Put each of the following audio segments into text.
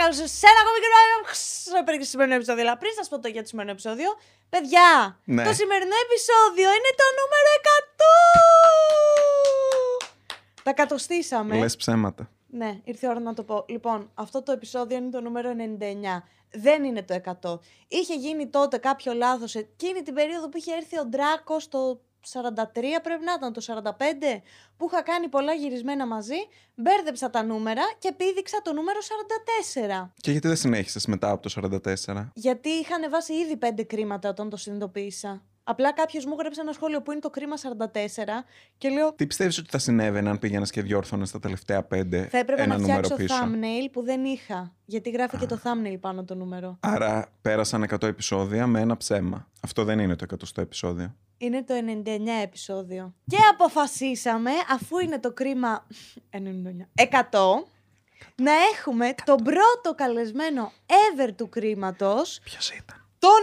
καλώς σε ένα ακόμη και στο σημερινό επεισόδιο. Αλλά πριν σας πω το για το σημερινό επεισόδιο, παιδιά, Ναι. το σημερινό επεισόδιο είναι το νούμερο 100! Τα κατοστήσαμε. Λες ψέματα. Ναι, ήρθε η ώρα να το πω. Λοιπόν, αυτό το επεισόδιο είναι το νούμερο 99. Δεν είναι το 100. Είχε γίνει τότε κάποιο λάθος εκείνη την περίοδο που είχε έρθει ο Ντράκος το 43 πρέπει να ήταν το 45 που είχα κάνει πολλά γυρισμένα μαζί, μπέρδεψα τα νούμερα και πήδηξα το νούμερο 44. Και γιατί δεν συνέχισες μετά από το 44. Γιατί είχαν βάσει ήδη πέντε κρίματα όταν το συνειδητοποίησα. Απλά κάποιος μου έγραψε ένα σχόλιο που είναι το κρίμα 44 και λέω Τι πιστεύεις ότι θα συνέβαινε αν πήγαινες και διόρθωνες τα τελευταία πέντε θα έπρεπε ένα να νούμερο φτιάξω πίσω; thumbnail που δεν είχα. Γιατί γράφει και το thumbnail πάνω το νούμερο. Άρα πέρασαν 100 επεισόδια με ένα ψέμα. Αυτό δεν είναι το 100 επεισόδιο. Είναι το 99 επεισόδιο. Και αποφασίσαμε, αφού είναι το κρίμα 99, 100, να έχουμε τον πρώτο καλεσμένο ever του κρίματος, Ποιος ήταν; τον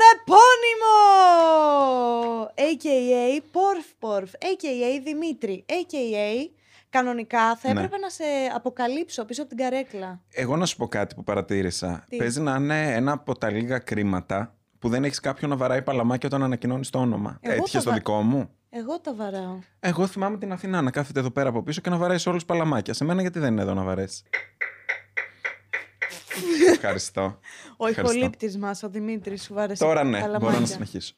επώνυμο! A.K.A. Porf Porf, A.K.A. Δημήτρη, A.K.A. Κανονικά θα Ναι. έπρεπε να σε αποκαλύψω πίσω από την καρέκλα. Εγώ να σου πω κάτι που παρατήρησα. Τι; Παίζει να είναι ένα από τα λίγα κρίματα που δεν έχεις κάποιον να βαράει παλαμάκι όταν ανακοινώνεις το όνομα. Εγώ Έτυχε θα στο βα- δικό μου. Εγώ τα βαράω. Εγώ θυμάμαι την Αθηνά να κάθεται εδώ πέρα από πίσω και να βαράει όλους παλαμάκια. Σε μένα γιατί δεν είναι εδώ να βαρέσεις; Ευχαριστώ. Ο Ευχαριστώ. ηχολήπτης μας, ο Δημήτρης, σου βάρεσε Τώρα ναι, τα μπορώ να λαμάκια. συνεχίσω.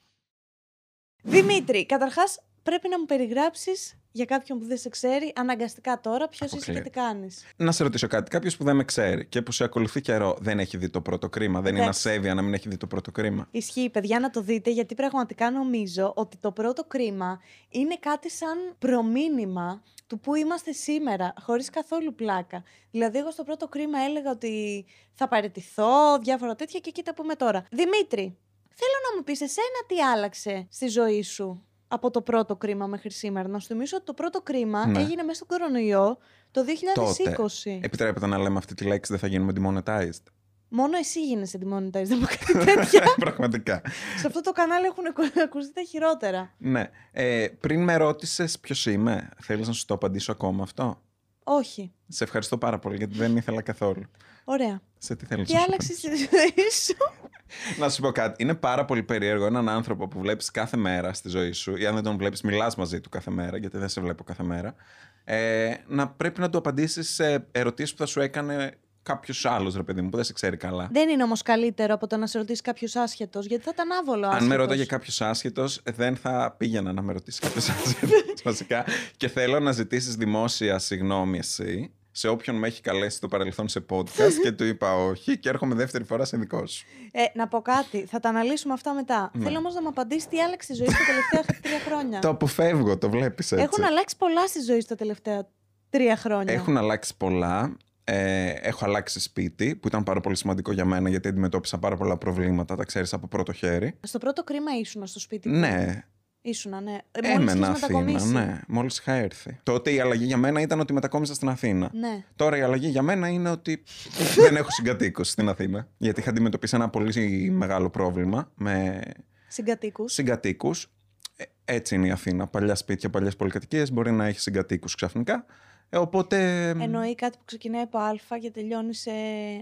Δημήτρη, καταρχάς πρέπει να μου περιγράψεις για κάποιον που δεν σε ξέρει αναγκαστικά τώρα ποιος είσαι Αποκλείεται. και τι κάνεις. Να σε ρωτήσω κάτι. Κάποιος που δεν με ξέρει και που σε ακολουθεί καιρό δεν έχει δει το πρώτο κρίμα. Δεν είναι Εντάξει. ασέβεια να μην έχει δει το πρώτο κρίμα. Ισχύει, παιδιά, να το δείτε, γιατί πραγματικά νομίζω ότι το πρώτο κρίμα είναι κάτι σαν προμήνυμα του που είμαστε σήμερα, χωρίς καθόλου πλάκα. Δηλαδή, εγώ στο πρώτο κρίμα έλεγα ότι θα παραιτηθώ, διάφορα τέτοια και κοίτα που είμαι τώρα. Δημήτρη, θέλω να μου πεις εσένα τι άλλαξε στη ζωή σου; Από το πρώτο κρίμα μέχρι σήμερα. Να σου θυμίσω ότι το πρώτο κρίμα Ναι. έγινε μέσα στον κορονοϊό το 2020. Τότε. Επιτρέπεται να λέμε αυτή τη λέξη, δεν θα γίνουμε demonetized. Μόνο εσύ γίνεσαι demonetized από κάτι τέτοια. Πραγματικά. Σε αυτό το κανάλι έχουν ακου- ακουστεί τα χειρότερα. Ναι. Ε, πριν με ρώτησες ποιος είμαι, θέλεις να σου το απαντήσω ακόμα αυτό; Όχι. Σε ευχαριστώ πάρα πολύ γιατί δεν ήθελα καθόλου. Ωραία. Σε τι θέλει Τι να σου άλλαξε απαντήσω. στη ζωή σου. Να σου πω κάτι. Είναι πάρα πολύ περίεργο έναν άνθρωπο που βλέπεις κάθε μέρα στη ζωή σου, ή αν δεν τον βλέπεις, μιλάς μαζί του κάθε μέρα, γιατί δεν σε βλέπω κάθε μέρα. Ε, να πρέπει να του απαντήσεις σε ερωτήσεις που θα σου έκανε κάποιος άλλος, ρε παιδί μου, που δεν σε ξέρει καλά. Δεν είναι όμως καλύτερο από το να σε ρωτήσει κάποιος άσχετος, γιατί θα ήταν άβολο άσχετος. Αν με ρώταγε κάποιος άσχετος, δεν θα πήγαινα να με ρωτήσει κάποιος άσχετος. βασικά. Και θέλω να ζητήσεις δημόσια συγγνώμη εσύ σε όποιον με έχει καλέσει στο παρελθόν σε podcast και του είπα όχι και έρχομαι δεύτερη φορά σε δικό σου. Ε, να πω κάτι, θα τα αναλύσουμε αυτά μετά. Ναι. Θέλω όμως να μου απαντήσει τι άλλαξε στη ζωή σου τα τελευταία τρία χρόνια. Το αποφεύγω, το βλέπεις έτσι. Έχουν αλλάξει πολλά στη ζωή σου τα τελευταία τρία χρόνια. Έχουν αλλάξει πολλά. Ε, έχω αλλάξει σπίτι, που ήταν πάρα πολύ σημαντικό για μένα, γιατί αντιμετώπισα πάρα πολλά προβλήματα, τα ξέρεις από πρώτο χέρι. Στο πρώτο κρίμα ήσουνα στο σπίτι. που- Ναι, Ήσουνα, ναι. Ε, μόλις έμενα είχες Αθήνα, μετακομίσεις. ναι, μόλις είχα έρθει. Τότε η αλλαγή για μένα ήταν ότι μετακόμισα στην Αθήνα. Ναι. Τώρα η αλλαγή για μένα είναι ότι δεν έχω συγκατοίκους στην Αθήνα. Γιατί είχα αντιμετωπίσει ένα πολύ μεγάλο πρόβλημα με Συγκατοίκους. συγκατοίκους. Ε, Έτσι είναι η Αθήνα. Παλιά σπίτια, παλιές πολυκατοικίες μπορεί να έχεις συγκατοίκους ξαφνικά. Ε, οπότε. Εννοεί κάτι που ξεκινάει από Α και τελειώνει σε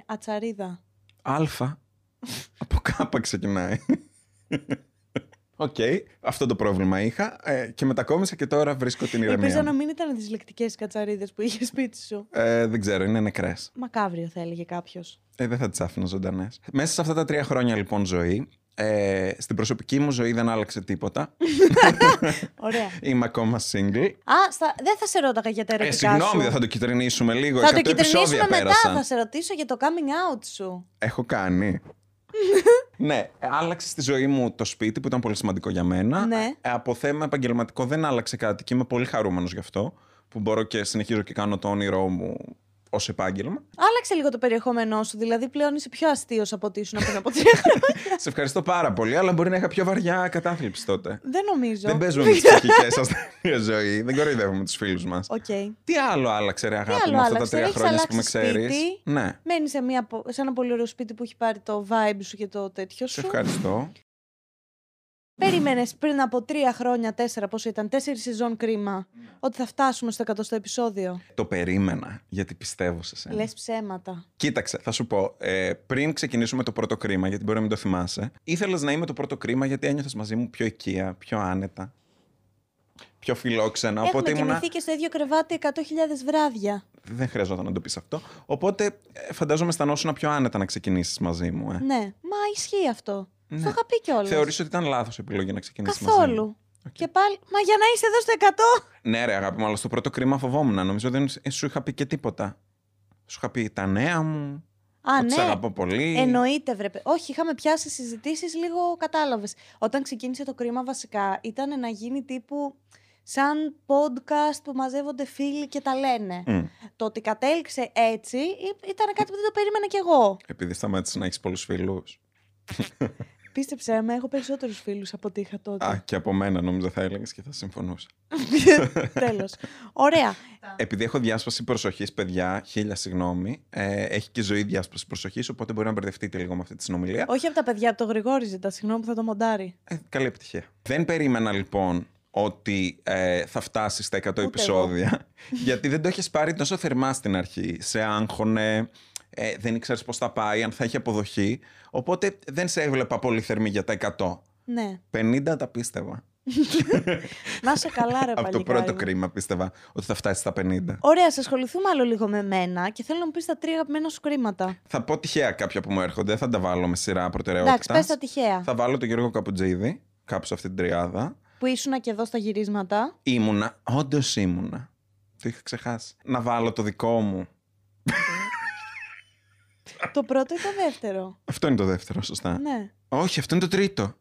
ατσαρίδα. Α. από κάπα ξεκινάει. Οκ, αυτό το πρόβλημα είχα ε, και μετακόμισα και τώρα βρίσκω την ηρεμία. Ελπίζω να μου. μην ήταν δυσλεκτικές κατσαρίδες που είχες σπίτι σου. Ε, δεν ξέρω, είναι νεκρές. Μακάβριο θα έλεγε κάποιος. Ε, δεν θα τις άφηνα ζωντανές. Μέσα σε αυτά τα τρία χρόνια λοιπόν ζωή, ε, στην προσωπική μου ζωή δεν άλλαξε τίποτα. Ωραία. Είμαι ακόμα single. Α, στα... δεν θα σε ρώταγα για τα Ε, ερωτικά συγγνώμη, σου. δεν θα το κυτρινίσουμε λίγο. θα το 100 επεισόδια κυτρινίσουμε μετά. πέρασαν. Θα σε ρωτήσω για το coming out σου. Έχω κάνει. ναι, ε, άλλαξε στη ζωή μου το σπίτι που ήταν πολύ σημαντικό για μένα. Ναι. Ε, από θέμα επαγγελματικό δεν άλλαξε κάτι και είμαι πολύ χαρούμενος γι' αυτό. Που μπορώ και συνεχίζω και κάνω το όνειρό μου ως επάγγελμα. Άλλαξε λίγο το περιεχόμενό σου. Δηλαδή πλέον είσαι πιο αστείος από ότι ήσουν πριν από τρία χρόνια. Σε ευχαριστώ πάρα πολύ, αλλά μπορεί να είχα πιο βαριά κατάθλιψη τότε. δεν νομίζω. Δεν παίζουμε με τις ψυχικές ασθένειες, Ζωή. Δεν κοροϊδεύουμε τους φίλους μας. Οκ. Τι άλλο άλλαξε, ρε αγάπη άλλο μου, αυτά τα άλλαξε, τρία έχεις χρόνια που με αλλάξει ξέρεις; σπίτι; Ναι, Μένεις σε, μια, πο- σε ένα πολύ ωραίο σπίτι που έχει πάρει το vibe σου και το τέτοιο σε σου. ευχαριστώ. Περίμενες πριν από τρία χρόνια, τέσσερα, πόσο ήταν, τέσσερι σεζόν κρίμα, ότι θα φτάσουμε στο εκατοστό επεισόδιο; Το περίμενα, γιατί πιστεύω σε σένα. Λες ψέματα. Κοίταξε, θα σου πω. Ε, πριν ξεκινήσουμε το πρώτο κρίμα, γιατί μπορεί να μην το θυμάσαι, ήθελες να είμαι το πρώτο κρίμα γιατί ένιωθες μαζί μου πιο οικία, πιο άνετα. Πιο φιλόξενα. Έχουμε οπότε κοιμηθεί ήμουνα. και στο ίδιο κρεβάτι 100.000 βράδια. Δεν χρειαζόταν να το πεις αυτό. Οπότε ε, φαντάζομαι αισθανόσουν πιο άνετα να ξεκινήσεις μαζί μου. Ε. Ναι, μα ισχύει αυτό. Ναι. Το είχα πει κιόλας. Θεωρείς ότι ήταν λάθος επιλογή να ξεκινήσεις μαζί μου. Καθόλου. Και πάλι, μα για να είσαι εδώ στο 100. Ναι, ρε αγάπη μου, αλλά στο πρώτο κρίμα φοβόμουν. Νομίζω δεν σου είχα πει και τίποτα. Σου είχα πει τα νέα μου. Α, ότι σε ναι. αγαπώ πολύ. Εννοείται, βρε. παι- Όχι, είχαμε πιάσει συζητήσεις λίγο κατάλαβες. Όταν ξεκίνησε το κρίμα, βασικά ήταν να γίνει τύπου σαν podcast που μαζεύονται φίλοι και τα λένε. Μμ. Το ότι κατέληξε έτσι ή- ήταν κάτι που δεν το περίμενα κι εγώ. Επειδή σταμάτησε να έχεις πολλούς φίλους. Πίστεψέ με, έχω περισσότερους φίλους από ό,τι είχα τότε. Α, και από μένα νόμιζα θα έλεγες και θα συμφωνούσα. Τέλος. Ωραία. Επειδή έχω διάσπαση προσοχής, παιδιά, χίλια συγγνώμη. Ε, έχει και ζωή διάσπαση προσοχής, οπότε μπορεί να μπερδευτείτε λίγο με αυτή τη συνομιλία. Όχι από τα παιδιά, από το Γρηγόρη ζητά. Συγγνώμη που θα το μοντάρει. Ε, καλή επιτυχία. Δεν περίμενα λοιπόν ότι ε, θα φτάσει στα 100 εγώ. επεισόδια. γιατί δεν το έχεις πάρει τόσο θερμά στην αρχή. Σε άγχωνε, ε, δεν ήξερες πώς θα πάει, αν θα έχει αποδοχή. Οπότε δεν σε έβλεπα πολύ θερμή για τα 100. Ναι. 50 τα πίστευα. Να σε καλά, ρε Από το παλικάρι πρώτο μου. κρίμα πίστευα ότι θα φτάσει στα 50. Ωραία, σε ασχοληθούμε άλλο λίγο με μένα και θέλω να μου πεις τα τρία αγαπημένα σου κρίματα. Θα πω τυχαία κάποια που μου έρχονται, θα τα βάλω με σειρά προτεραιότητα. Εντάξει, πες τα τυχαία. Θα βάλω τον Γιώργο Καπουτζίδη, κάπου σε αυτή την τριάδα. Που ήσουνα και εδώ στα γυρίσματα. Ήμουνα, όντως ήμουνα. Το είχα ξεχάσει. Να βάλω το δικό μου. το πρώτο ή το δεύτερο; Αυτό είναι το δεύτερο, σωστά. ναι. Όχι, αυτό είναι το τρίτο.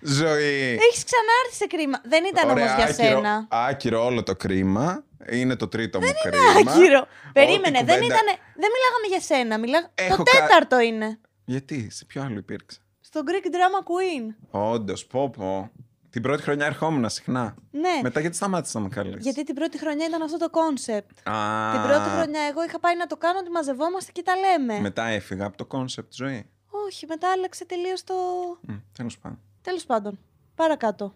Ζωή! Έχεις ξανάρθει σε κρίμα. Δεν ήταν όμως Ωραία, για άκυρο, σένα. άκυρο όλο το κρίμα. Είναι το τρίτο μου κρίμα. Άκυρο. Περίμενε, Ό,τι δεν, κουβέντα- ήτανε, δεν μιλάγαμε για σένα. Μιλά... Έχω Το κα- τέταρτο είναι. Γιατί, σε ποιο άλλο υπήρξε; Στο Greek Drama Queen. Όντως, πω πω. Την πρώτη χρονιά ερχόμουν συχνά. Ναι. Μετά γιατί σταμάτησε να με καλέσει. Γιατί την πρώτη χρονιά ήταν αυτό το concept. Α, Την πρώτη χρονιά εγώ είχα πάει να το κάνω ότι μαζευόμαστε και τα λέμε. Μετά έφυγα από το concept, Ζωή. Όχι, μετά άλλαξε τελείως το. Τέλος πάντων. Τέλος πάντων. Παρακάτω.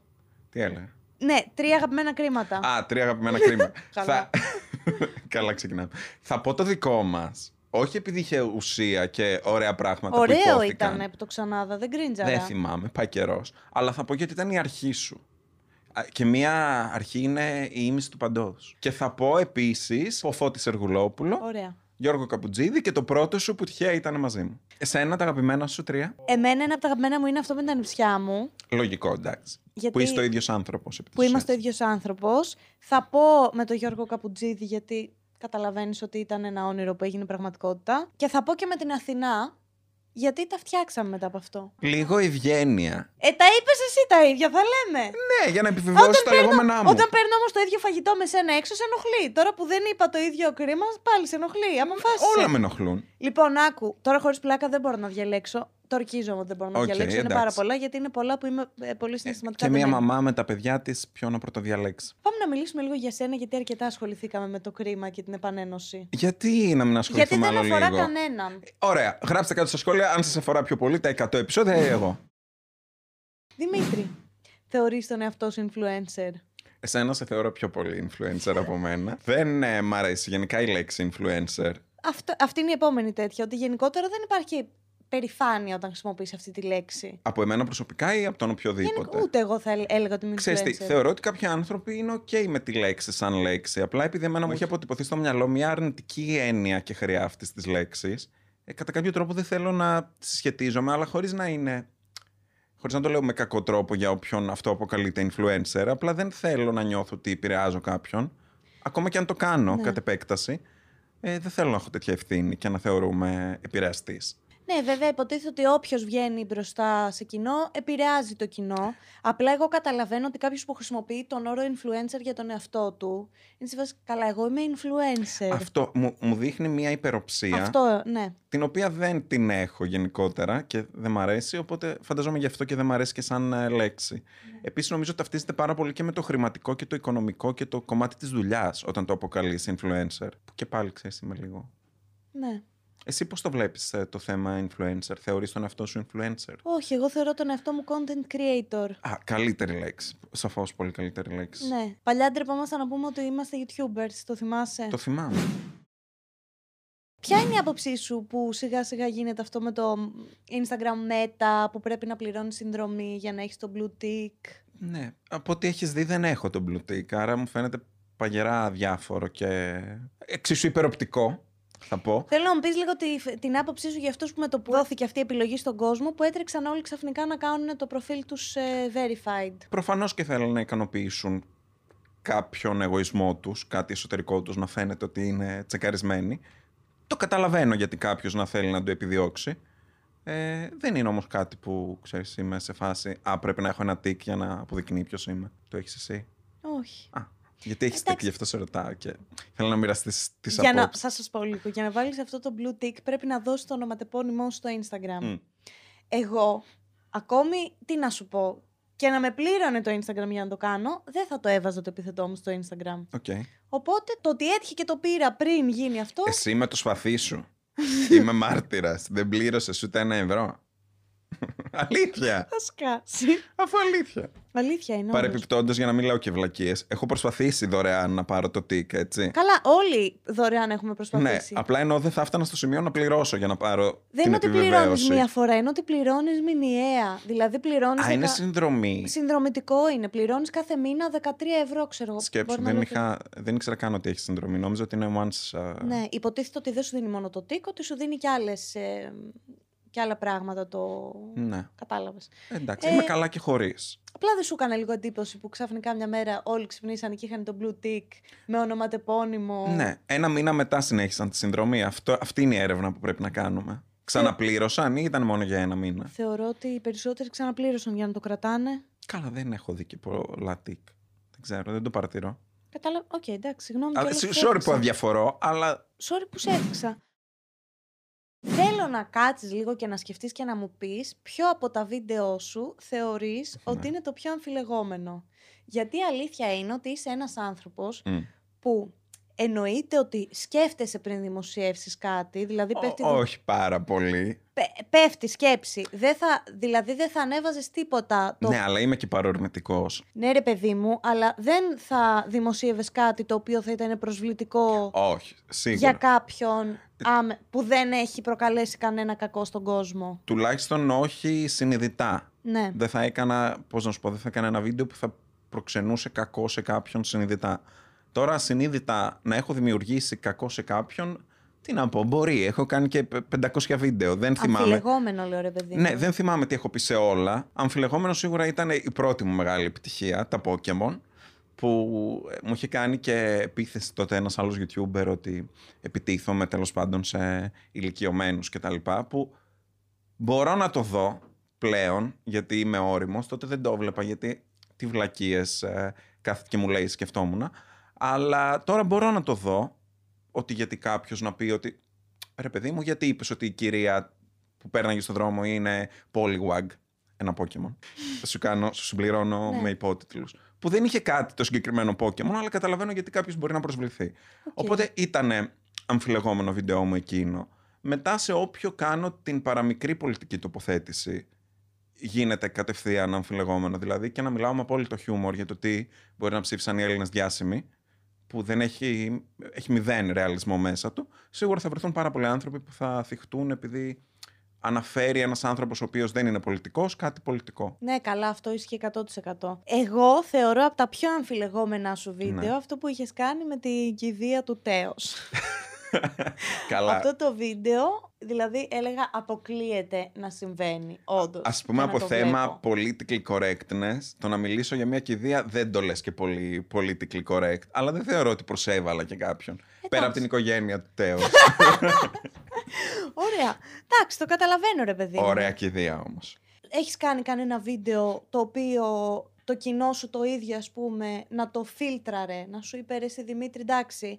Τι έλεγα; Ναι, τρία αγαπημένα κρίματα. Α, τρία αγαπημένα κρίμα. Καλά. Θα... Καλά, ξεκινάμε. Θα πω το δικό μας. Όχι επειδή είχε ουσία και ωραία πράγματα που Ωραίο υπόθηκαν. ήταν που το ξανάδα, δεν γκρίντζαρα. Δεν θυμάμαι, πάει καιρός. Αλλά θα πω γιατί ήταν η αρχή σου. Α, Και μία αρχή είναι η ίμιση του παντός. Και θα πω επίσης ο Φώτης Εργουλόπουλο, Ωραία. Γιώργο Καπουτζίδη και το πρώτο σου που τυχαία ήταν μαζί μου. Εσένα τα αγαπημένα σου τρία. Εμένα ένα από τα αγαπημένα μου είναι αυτό με την ανιψιά μου. Λογικό, εντάξει. Γιατί... Που είσαι ο ίδιος άνθρωπος. που είμαστε ο ίδιος άνθρωπος. Θα πω με τον Γιώργο Καπουτζίδη γιατί καταλαβαίνεις ότι ήταν ένα όνειρο που έγινε πραγματικότητα. Και θα πω και με την Αθηνά γιατί τα φτιάξαμε μετά από αυτό. Λίγο ευγένεια. Ε, τα είπες εσύ τα ίδια, θα λέμε. Ναι, για να επιβεβαιώσει τα λεγόμενά μου. Όταν παίρνω όμως το ίδιο φαγητό με σένα έξω, σε ενοχλεί. Τώρα που δεν είπα το ίδιο κρίμα, πάλι σε ενοχλεί. Άμα φάσει. Όλα με ενοχλούν. Λοιπόν, άκου. Τώρα χωρίς πλάκα δεν μπορώ να διαλέξω. Το ορκίζομαι ότι δεν μπορώ να Οκ, διαλέξω. Είναι εντάξει. πάρα πολλά γιατί είναι πολλά που είμαι ε, πολύ συναισθηματικά. Και μία δεμένη. μαμά με τα παιδιά της, ποιο να πρωτοδιαλέξει. Πάμε να μιλήσουμε λίγο για σένα, γιατί αρκετά ασχοληθήκαμε με το κρίμα και την επανένωση. Γιατί να μην Γιατί ασχοληθούμε δεν άλλο αφορά λίγο; κανέναν. Ωραία, γράψτε κάτω στα σχόλια αν σας αφορά πιο πολύ τα 100 επεισόδια ή εγώ. Δημήτρη, θεωρείς τον εαυτό σου influencer; Εσένα σε θεωρώ πιο πολύ influencer από μένα. Δεν ε, μ' αρέσει γενικά η λέξη influencer. Αυτό, αυτή είναι η επόμενη τέτοια, ότι γενικότερα δεν υπάρχει περηφάνεια όταν χρησιμοποιείς αυτή τη λέξη. Από εμένα προσωπικά ή από τον Γενικ, οποιοδήποτε. ούτε εγώ θα έλ- έλεγα ότι είμαι Ξέρεις τι, influencer. θεωρώ ότι κάποιοι άνθρωποι είναι ok με τη λέξη σαν λέξη. Απλά επειδή εμένα μου έχει αποτυπωθεί στο μυαλό μια αρνητική έννοια και χρειά αυτής της λέξης, ε, κατά κάποιο τρόπο δεν θέλω να τη συσχετίζομαι, αλλά χωρίς να είναι. Χωρίς να το λέω με κακό τρόπο για όποιον αυτό αποκαλείται influencer. Απλά δεν θέλω να νιώθω ότι επηρεάζω κάποιον. Ακόμα και αν το κάνω Ναι. κατ' επέκταση. Ε, δεν θέλω να έχω τέτοια ευθύνη και να θεωρούμε επηρεαστής. Ναι, βέβαια, υποτίθεται ότι όποιος βγαίνει μπροστά σε κοινό επηρεάζει το κοινό. Απλά εγώ καταλαβαίνω ότι κάποιος που χρησιμοποιεί τον όρο influencer για τον εαυτό του είναι σε φάση, Καλά, εγώ είμαι influencer. Αυτό μου, μου δείχνει μια υπεροψία. Αυτό, ναι. την οποία δεν την έχω γενικότερα και δεν μ' αρέσει, οπότε φανταζόμαι γι' αυτό και δεν μ' αρέσει και σαν ε, λέξη. Ναι. Επίσης νομίζω ταυτίζεται πάρα πολύ και με το χρηματικό και το οικονομικό και το κομμάτι της δουλειάς όταν το αποκαλείς influencer. Που και πάλι ξέρεις είμαι λίγο. ναι. Εσύ πώς το βλέπεις ε, το θέμα influencer, θεωρείς τον εαυτό σου influencer; Όχι, εγώ θεωρώ τον εαυτό μου content creator. Α, καλύτερη λέξη. Σαφώς πολύ καλύτερη λέξη. Ναι. Παλιά ντρεπόμασταν να πούμε ότι είμαστε YouTubers, το θυμάσαι; Το θυμάμαι. Ποια είναι η άποψή σου που σιγά σιγά γίνεται αυτό με το Instagram Meta που πρέπει να πληρώνεις συνδρομή για να έχεις το blue tick; Ναι, από ό,τι έχεις δει δεν έχω τον blue tick, άρα μου φαίνεται παγερά διάφορο και εξίσου υπεροπτικό, θα πω. Θέλω να μου πεις λίγο τη, την άποψή σου για αυτούς που με το που δόθηκε αυτή η επιλογή στον κόσμο που έτρεξαν όλοι ξαφνικά να κάνουν το προφίλ τους ε, verified. Προφανώς και θέλουν να ικανοποιήσουν κάποιον εγωισμό τους, κάτι εσωτερικό τους να φαίνεται ότι είναι τσεκαρισμένοι. Το καταλαβαίνω γιατί κάποιος να θέλει να το επιδιώξει. Ε, δεν είναι όμως κάτι που, ξέρεις, είμαι σε φάση «Α, πρέπει να έχω ένα τικ για να αποδεικνύει ποιος είμαι». Το έχεις εσύ; Όχι. Α, γιατί έχεις τικ, Εντάξει. γι' αυτό σε ρωτάω και θέλω να μοιραστείς τις Για να, απόψεις. θα σας πω λίγο. Για να βάλεις αυτό το blue tick πρέπει να δώσεις το ονοματεπώνυμό σου στο Instagram. Μμ. Εγώ, ακόμη, τι να σου πω, και να με πλήρωνε το Instagram για να το κάνω, δεν θα το έβαζα το επιθετό μου στο Instagram. OK. Οπότε το ότι έτυχε και το πήρα πριν γίνει αυτό. Εσύ με το σπαθί σου. είμαι μάρτυρας. Δεν πλήρωσες ούτε ένα ευρώ. Αλήθεια. Θα σκάσει. Αφού αλήθεια. Αλήθεια είναι. όντως. Παρεπιπτόντως, για να μην λέω και βλακίες, έχω προσπαθήσει δωρεάν να πάρω το τικ, έτσι. Καλά, όλοι δωρεάν έχουμε Ναι, προσπαθήσει. απλά εννοώ δεν θα έφτανα στο σημείο να πληρώσω για να πάρω Δεν την είναι ότι πληρώνεις επιβεβαίωση. μία φορά, είναι ότι πληρώνεις μηνιαία. Δηλαδή πληρώνεις. Α, είναι συνδρομή. Συνδρομητικό είναι. Πληρώνεις κάθε μήνα 13 ευρώ, ξέρω εγώ. Σκέψου, Μπορεί να δεν, λέω είχα, δεν ήξερα καν ότι έχεις συνδρομή. Νόμιζα ότι είναι once. α, και- Ναι, υποτίθεται ότι δεν σου δίνει μόνο το τίκο, ότι σου δίνει και, άλλες, ε, και άλλα πράγματα. Το... ναι. Κατάλαβες. Εντάξει, Ε, είμαι καλά και χωρίς. Απλά δεν σου έκανε λίγο εντύπωση που ξαφνικά μια μέρα όλοι ξυπνήσαν και είχαν το blue tick με ονοματεπώνυμο. Ναι, ένα μήνα μετά συνέχισαν τη συνδρομή. Αυτό, αυτή είναι η έρευνα που πρέπει να κάνουμε. Ξαναπλήρωσαν ή ήταν μόνο για ένα μήνα; Θεωρώ ότι οι περισσότεροι ξαναπλήρωσαν για να το κρατάνε. Καλά, δεν έχω δει και πολλά τικ. Δεν ξέρω, δεν το παρατηρώ. Κατάλαβα. Οκ, εντάξει, συγγνώμη. Α, κιόλας σ- που Sorry που έφτιαξα. αδιαφορώ, αλλά Sorry που σε έδειξα. Θέλω να κάτσεις λίγο και να σκεφτείς και να μου πεις ποιο από τα βίντεο σου θεωρείς Ναι. ότι είναι το πιο αμφιλεγόμενο. Γιατί η αλήθεια είναι ότι είσαι ένας άνθρωπος μ, που εννοείται ότι σκέφτεσαι πριν δημοσιεύσεις κάτι, δηλαδή πέφτει, ό- όχι πάρα πολύ. πέ- πέφτει σκέψη. Δεν θα, δηλαδή δεν θα ανέβαζες τίποτα. Το... Ναι, αλλά είμαι και παρορμητικός. Ναι ρε παιδί μου, αλλά δεν θα δημοσίευες κάτι το οποίο θα ήταν προσβλητικό Όχι, σίγουρα. για κάποιον άμε- που δεν έχει προκαλέσει κανένα κακό στον κόσμο. Τουλάχιστον όχι συνειδητά. Ναι. Δεν θα έκανα, πώς να σου πω, δεν θα έκανα ένα βίντεο που θα προξενούσε κακό σε κάποιον συνειδητά. Τώρα συνείδητα να έχω δημιουργήσει κακό σε κάποιον, τι να πω, μπορεί. Έχω κάνει και π- 500 βίντεο. Δεν θυμάμαι. Αμφιλεγόμενο, λέω ρε παιδί. Ναι, μου. δεν θυμάμαι τι έχω πει σε όλα. Αμφιλεγόμενο σίγουρα ήταν η πρώτη μου μεγάλη επιτυχία, τα Pokemon, που ε, μου είχε κάνει και επίθεση τότε ένας άλλος YouTuber ότι επιτίθομαι τέλος πάντων σε ηλικιωμένους κτλ. Που μπορώ να το δω πλέον, γιατί είμαι ώριμος. Τότε δεν το έβλεπα, γιατί τι βλακίες ε, κάθεται και μου λέει σκεφτόμουν. Αλλά τώρα μπορώ να το δω, ότι γιατί κάποιος να πει ότι ρε παιδί μου, γιατί είπες ότι η κυρία που πέρναγε στον δρόμο είναι Poliwag, ένα Pokemon. Θα σου κάνω, σου συμπληρώνω Ναι. με υπότιτλους. Που δεν είχε κάτι το συγκεκριμένο Pokemon, αλλά καταλαβαίνω γιατί κάποιος μπορεί να προσβληθεί. Οκ. Οπότε ήταν αμφιλεγόμενο βίντεο μου εκείνο. Μετά σε όποιο κάνω την παραμικρή πολιτική τοποθέτηση γίνεται κατευθείαν αμφιλεγόμενο. Δηλαδή και να μιλάω με απόλυτο χιούμορ για το τι μπορεί να ψήφισαν οι Έλληνες διάσημοι που δεν έχει, έχει μηδέν ρεαλισμό μέσα του, σίγουρα θα βρεθούν πάρα πολλοί άνθρωποι που θα θυχτούν επειδή αναφέρει ένας άνθρωπος ο οποίος δεν είναι πολιτικός κάτι πολιτικό. Ναι, καλά, αυτό ισχύει 100%. Εγώ θεωρώ από τα πιο αμφιλεγόμενά σου βίντεο Ναι. αυτό που είχες κάνει με την κηδεία του Τέος. Καλά. Αυτό το βίντεο, δηλαδή έλεγα αποκλείεται να συμβαίνει, όντως. Ας πούμε από θέμα politically correctness, το να μιλήσω για μια κηδεία δεν το λες και πολύ politically correct, αλλά δεν θεωρώ ότι προσέβαλα και κάποιον. Πέρα από την οικογένεια του Τέος. Ωραία. Εντάξει, το καταλαβαίνω, ρε παιδί. μου. Ωραία κηδεία όμως. Έχεις κάνει κανένα βίντεο το οποίο το κοινό σου το ίδιο, ας πούμε, να το φίλτραρε, να σου είπε ρε εσύ Δημήτρη, εντάξει,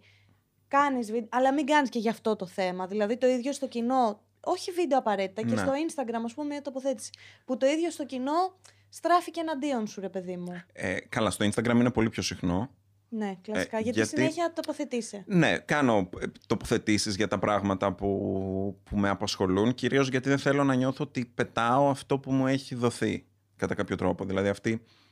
κάνεις βίντεο, αλλά μην κάνεις και γι' αυτό το θέμα. Δηλαδή το ίδιο στο κοινό, όχι βίντεο απαραίτητα, και Ναι. στο Instagram, ας πούμε, μια τοποθέτηση, που το ίδιο στο κοινό στράφηκε εναντίον σου, ρε παιδί μου. Ε, καλά, στο Instagram είναι πολύ πιο συχνό. Ναι, κλασικά. Ε, γιατί, γιατί- συνέχεια τοποθετήσει. Ναι, κάνω ε, τοποθετήσεις για τα πράγματα που, που με απασχολούν, κυρίως γιατί δεν θέλω να νιώθω ότι πετάω αυτό που μου έχει δοθεί, κατά κάποιο τρόπο. Δηλαδή αυτή, ο- ο-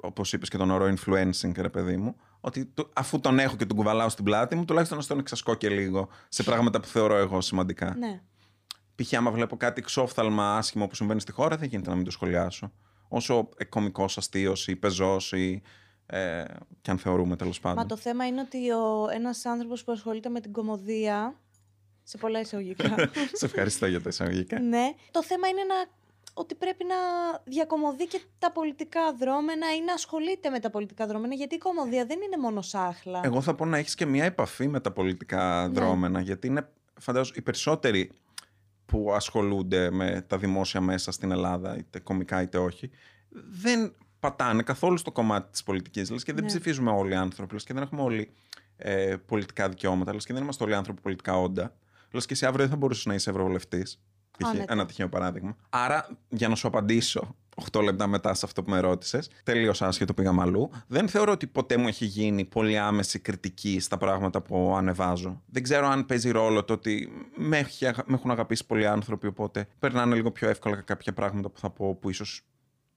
όπως είπες και τον όρο influencing, ρε παιδί μου, ότι το- αφού τον έχω και τον κουβαλάω στην πλάτη μου, τουλάχιστον να στον εξασκώ και λίγο σε πράγματα που θεωρώ εγώ σημαντικά. Ναι. Π.χ. άμα βλέπω κάτι ξόφθαλμα άσχημο που συμβαίνει στη χώρα, δεν γίνεται να μην το σχολιάσω. Όσο ε, κωμικός, αστείος ή πεζός ή ε, και αν θεωρούμε τέλος πάντων. Μα το θέμα είναι ότι ο, ένας άνθρωπος που ασχολείται με την κομμωδία, σε πολλά εισαγωγικά, Σε ευχαριστώ για τα εισαγωγικά. ναι, το θέμα είναι να, ότι πρέπει να διακομωδεί και τα πολιτικά δρόμενα ή να ασχολείται με τα πολιτικά δρόμενα, γιατί η κομμωδία δεν είναι μόνο σάχλα. Εγώ θα πω να έχεις και μια επαφή με τα πολιτικά Ναι. δρόμενα, γιατί είναι φαντάζομαι οι περισσότεροι που ασχολούνται με τα δημόσια μέσα στην Ελλάδα, είτε κομικά είτε όχι, δεν πατάνε καθόλου στο κομμάτι της πολιτικής, λες και δεν Ναι. ψηφίζουμε όλοι οι άνθρωποι, λες και δεν έχουμε όλοι ε, πολιτικά δικαιώματα, λες και δεν είμαστε όλοι άνθρωποι πολιτικά όντα. Λες και εσύ αύριο δεν θα μπορούσες να είσαι ευρωβουλευτής. Π.χ. Άνετα. Ένα τυχαίο παράδειγμα. Άρα, για να σου απαντήσω 8 λεπτά μετά σε αυτό που με ρώτησες, τελείως άσχετο πήγαμε αλλού. Δεν θεωρώ ότι ποτέ μου έχει γίνει πολύ άμεση κριτική στα πράγματα που ανεβάζω. Δεν ξέρω αν παίζει ρόλο το ότι με, έχει αγα- με έχουν αγαπήσει πολλοί άνθρωποι, οπότε περνάνε λίγο πιο εύκολα κάποια πράγματα που θα πω που ίσως.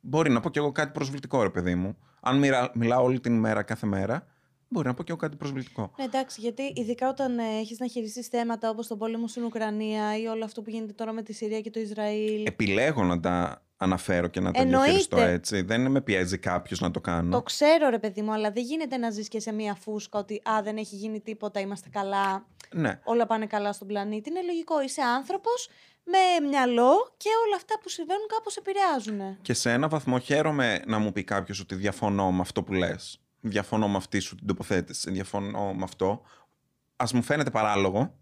Μπορεί να πω κι εγώ κάτι προσβλητικό, ρε παιδί μου. Αν μοιρα- μιλάω όλη την μέρα, κάθε μέρα, μπορεί να πω κι εγώ κάτι προσβλητικό. Ναι, εντάξει, γιατί ειδικά όταν ε, έχεις να χειριστείς θέματα όπως τον πόλεμο στην Ουκρανία ή όλο αυτό που γίνεται τώρα με τη Συρία και το Ισραήλ. Επιλέγω να τα αναφέρω και να τα Εννοείται. διαχειριστώ έτσι. Δεν με πιέζει κάποιος να το κάνω. Το ξέρω, ρε παιδί μου, αλλά δεν γίνεται να ζεις και σε μία φούσκα ότι Α, δεν έχει γίνει τίποτα, είμαστε καλά. Ναι. Όλα πάνε καλά στον πλανήτη. Είναι λογικό. Είσαι άνθρωπος με μυαλό και όλα αυτά που συμβαίνουν κάπως επηρεάζουν. Και σε ένα βαθμό χαίρομαι να μου πει κάποιος ότι διαφωνώ με αυτό που λες. Διαφωνώ με αυτή σου την τοποθέτηση. Διαφωνώ με αυτό. Α μου φαίνεται παράλογο.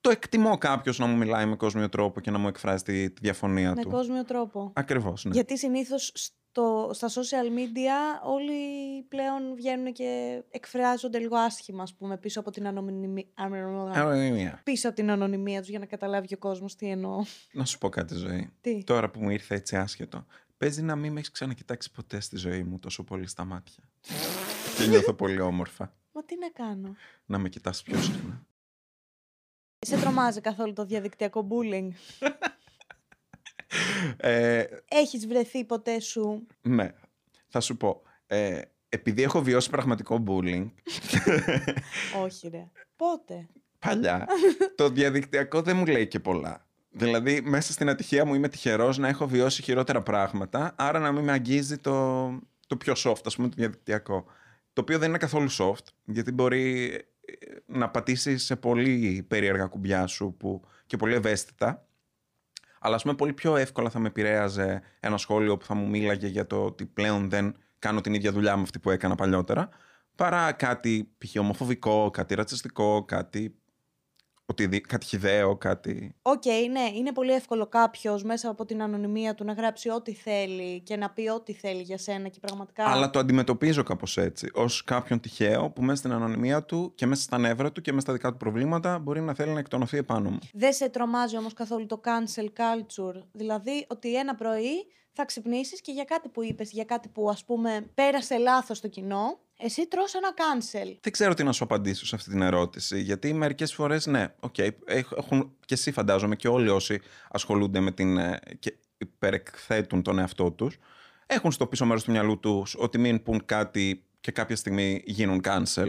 Το εκτιμώ κάποιος να μου μιλάει με κόσμιο τρόπο και να μου εκφράζει τη, τη διαφωνία Με του. κόσμιο τρόπο. Ακριβώς, ναι. Γιατί συνήθως στα social media όλοι πλέον βγαίνουν και εκφράζονται λίγο άσχημα, ας πούμε, πίσω από την ανωνυμία. Ε, μία. Πίσω από την ανωνυμία τους για να καταλάβει ο κόσμος τι εννοώ. Να σου πω κάτι, ζωή. Τι; Τώρα που μου ήρθε έτσι άσχετο, παίζει να μην με έχεις ξανακοιτάξει ποτέ στη ζωή μου τόσο πολύ στα μάτια. και νιώθω πολύ όμορφα Μα τι να κάνω. να με κοιτάς πιο συχνά. Σε τρομάζει καθόλου το διαδικτυακό bullying; Ε, Έχεις βρεθεί ποτέ σου; ναι, θα σου πω. Ε, επειδή έχω βιώσει πραγματικό bullying, Όχι, ρε. Πότε; παλιά, το διαδικτυακό δεν μου λέει και πολλά. Δηλαδή, μέσα στην ατυχία μου είμαι τυχερός να έχω βιώσει χειρότερα πράγματα, άρα να μην με αγγίζει το, το πιο soft, ας πούμε, το διαδικτυακό. Το οποίο δεν είναι καθόλου soft, γιατί μπορεί ε, να πατήσει σε πολύ περίεργα κουμπιά σου που, και πολύ ευαίσθητα. Αλλά, ας πούμε, πολύ πιο εύκολα θα με επηρέαζε ένα σχόλιο που θα μου μίλαγε για το ότι πλέον δεν κάνω την ίδια δουλειά με αυτή που έκανα παλιότερα, παρά κάτι π.χ. ομοφοβικό, κάτι ρατσιστικό, κάτι, οτιδη, κάτι χυδαίο, κάτι... Οκ, ναι, είναι πολύ εύκολο κάποιος μέσα από την ανωνυμία του να γράψει ό,τι θέλει και να πει ό,τι θέλει για σένα και πραγματικά. Αλλά το αντιμετωπίζω κάπως έτσι, ως κάποιον τυχαίο που μέσα στην ανωνυμία του και μέσα στα νεύρα του και μέσα στα δικά του προβλήματα μπορεί να θέλει να εκτονωθεί επάνω μου. Δεν σε τρομάζει όμως καθόλου το cancel culture. Δηλαδή ότι ένα πρωί θα ξυπνήσεις και για κάτι που είπες, για κάτι που ας πούμε πέρασε λάθος στο κοινό, εσύ τρως ένα cancel. Δεν ξέρω τι να σου απαντήσω σε αυτή την ερώτηση, γιατί μερικές φορές ναι, οκ, έχουν και εσύ φαντάζομαι και όλοι όσοι ασχολούνται με την ε, και υπερεκθέτουν τον εαυτό τους, έχουν στο πίσω μέρος του μυαλού τους ότι μην πουν κάτι και κάποια στιγμή γίνουν cancel.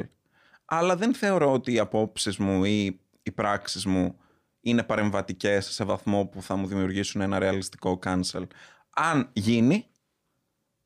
Αλλά δεν θεωρώ ότι οι απόψεις μου ή οι πράξεις μου είναι παρεμβατικές σε βαθμό που θα μου δημιουργήσουν ένα ρεαλιστικό cancel. Αν γίνει,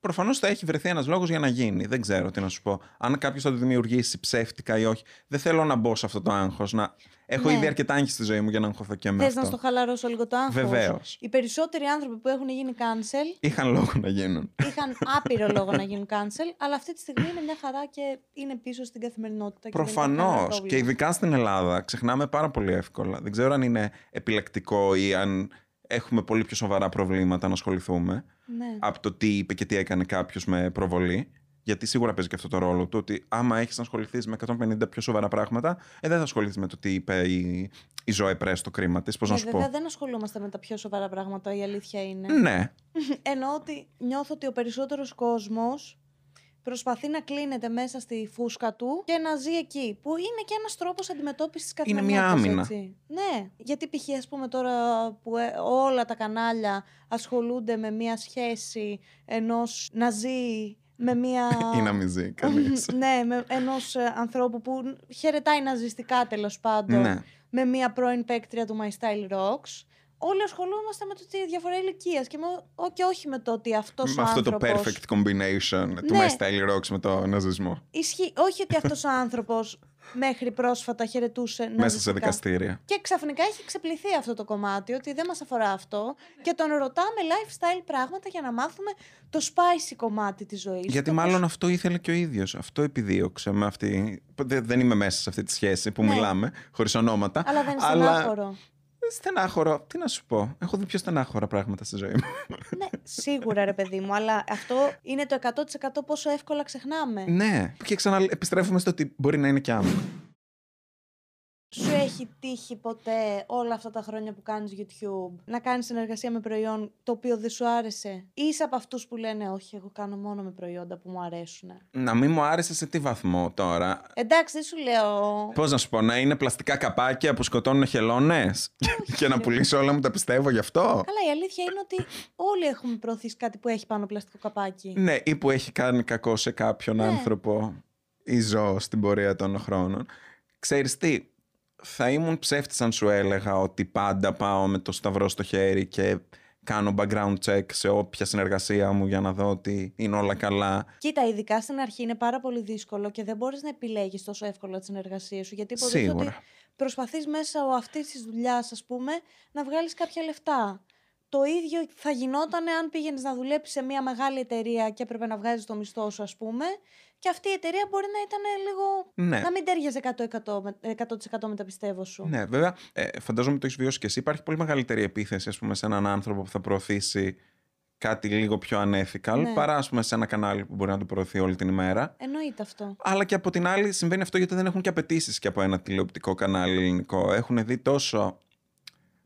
Προφανώς θα έχει βρεθεί ένας λόγος για να γίνει. Δεν ξέρω τι να σου πω. Αν κάποιος θα το δημιουργήσει ψεύτικα ή όχι. Δεν θέλω να μπω σε αυτό το άγχος. Να... Έχω Ναι. ήδη αρκετά άγχη στη ζωή μου για να αγχωθώ και με Θες αυτό. να στο χαλαρώσω λίγο το άγχος; Βεβαίως. Οι περισσότεροι άνθρωποι που έχουν γίνει cancel Είχαν λόγο να γίνουν. είχαν άπειρο λόγο να γίνουν cancel, αλλά αυτή τη στιγμή είναι μια χαρά και είναι πίσω στην καθημερινότητα. και δεν υπάρχει κανένα Προφανώς. πρόβλημα. Και ειδικά στην Ελλάδα ξεχνάμε πάρα πολύ εύκολα. Δεν ξέρω αν είναι επιλεκτικό ή αν έχουμε πολύ πιο σοβαρά προβλήματα να ασχοληθούμε Ναι. από το τι είπε και τι έκανε κάποιος με προβολή. Γιατί σίγουρα παίζει και αυτό το ρόλο του ότι άμα έχεις να ασχοληθείς με 150 πιο σοβαρά πράγματα, ε, δεν θα ασχοληθεί με το τι είπε η, η Ζωέ Πρέ στο κρίμα της. Πώς Ναι, να σου βέβαια πω. δεν ασχολούμαστε με τα πιο σοβαρά πράγματα, η αλήθεια είναι. Ναι, Εννοώ ότι νιώθω ότι ο περισσότερος κόσμος προσπαθεί να κλείνεται μέσα στη φούσκα του και να ζει εκεί. Που είναι και ένας τρόπος αντιμετώπισης της Είναι μια άμυνα. Έτσι. Ναι, γιατί π.χ. ας πούμε τώρα που ε, όλα τα κανάλια ασχολούνται με μια σχέση ενός να ζει με μια. ή να μην ζει κανείς. ναι, με ενός ανθρώπου που χαιρετάει ναζιστικά τέλος πάντων. ναι. Με μια πρώην παίκτρια του My Style Rocks. Όλοι ασχολούμαστε με το ότι διαφορά ηλικίας και, με- ο- και όχι με το ότι αυτός Με ο αυτό το άνθρωπος... perfect combination του Ναι. My Style Rocks με το ναζισμό. Ισχύει. Όχι ότι αυτός ο άνθρωπος μέχρι πρόσφατα χαιρετούσε Μέσα σε ναζιστικά. δικαστήρια. Και ξαφνικά έχει ξεπληθεί αυτό το κομμάτι, ότι δεν μας αφορά αυτό. Και τον ρωτάμε lifestyle πράγματα για να μάθουμε το spicy κομμάτι της ζωής. Γιατί μάλλον αυτό ήθελε και ο ίδιος. Αυτό επιδίωξε με αυτή. Δεν, δεν είμαι μέσα σε αυτή τη σχέση που Ναι. μιλάμε, χωρίς ονόματα. Αλλά δεν είναι αλλά- στενάχωρο. Στενάχωρο. Τι να σου πω. Έχω δει πιο στενάχωρα πράγματα στη ζωή μου. ναι, σίγουρα ρε παιδί μου, αλλά αυτό είναι το 100% πόσο εύκολα ξεχνάμε. ναι. Και ξανά επιστρέφουμε στο ότι μπορεί να είναι και άμυνα. Σου έχει τύχει ποτέ όλα αυτά τα χρόνια που κάνεις YouTube να κάνεις συνεργασία με προϊόν το οποίο δεν σου άρεσε; Ή είσαι από αυτούς που λένε όχι εγώ κάνω μόνο με προϊόντα που μου αρέσουν. Να μην μου άρεσε σε τι βαθμό τώρα. Εντάξει δεν σου λέω... Πώς να σου πω, να είναι πλαστικά καπάκια που σκοτώνουν χελώνες; Και να πουλήσω όλα μου τα πιστεύω γι' αυτό; Καλά η αλήθεια είναι ότι όλοι έχουμε προωθήσει κάτι που έχει πάνω πλαστικό καπάκι. Ναι, ή που έχει κάνει κακό σε κάποιον Ναι. άνθρωπο ή ζώο στην πορεία των χρόνων. Ξέρεις τι, θα ήμουν ψεύτης αν σου έλεγα ότι πάντα πάω με το σταυρό στο χέρι και κάνω background check σε όποια συνεργασία μου για να δω ότι είναι όλα καλά. Κοίτα, ειδικά στην αρχή είναι πάρα πολύ δύσκολο και δεν μπορείς να επιλέγεις τόσο εύκολα τη συνεργασία σου. Γιατί υποτίθεται ότι Σίγουρα. προσπαθείς μέσα αυτής της δουλειάς, ας πούμε, να βγάλεις κάποια λεφτά. Το ίδιο θα γινόταν αν πήγαινες να δουλέψεις σε μια μεγάλη εταιρεία και έπρεπε να βγάζεις το μισθό σου, ας πούμε, και αυτή η εταιρεία μπορεί να ήταν λίγο. Ναι. να μην τέριαζε 100%, με- 100% με τα πιστεύω σου. Ναι, βέβαια, ε, φαντάζομαι το έχεις βιώσει και εσύ. Υπάρχει πολύ μεγαλύτερη επίθεση, ας πούμε, σε έναν άνθρωπο που θα προωθήσει κάτι λίγο πιο unethical, Ναι. παρά, ας πούμε, σε ένα κανάλι που μπορεί να το προωθεί όλη την ημέρα. Εννοείται αυτό. Αλλά και από την άλλη συμβαίνει αυτό γιατί δεν έχουν και απαιτήσεις και από ένα τηλεοπτικό κανάλι ελληνικό. Έχουν δει τόσο,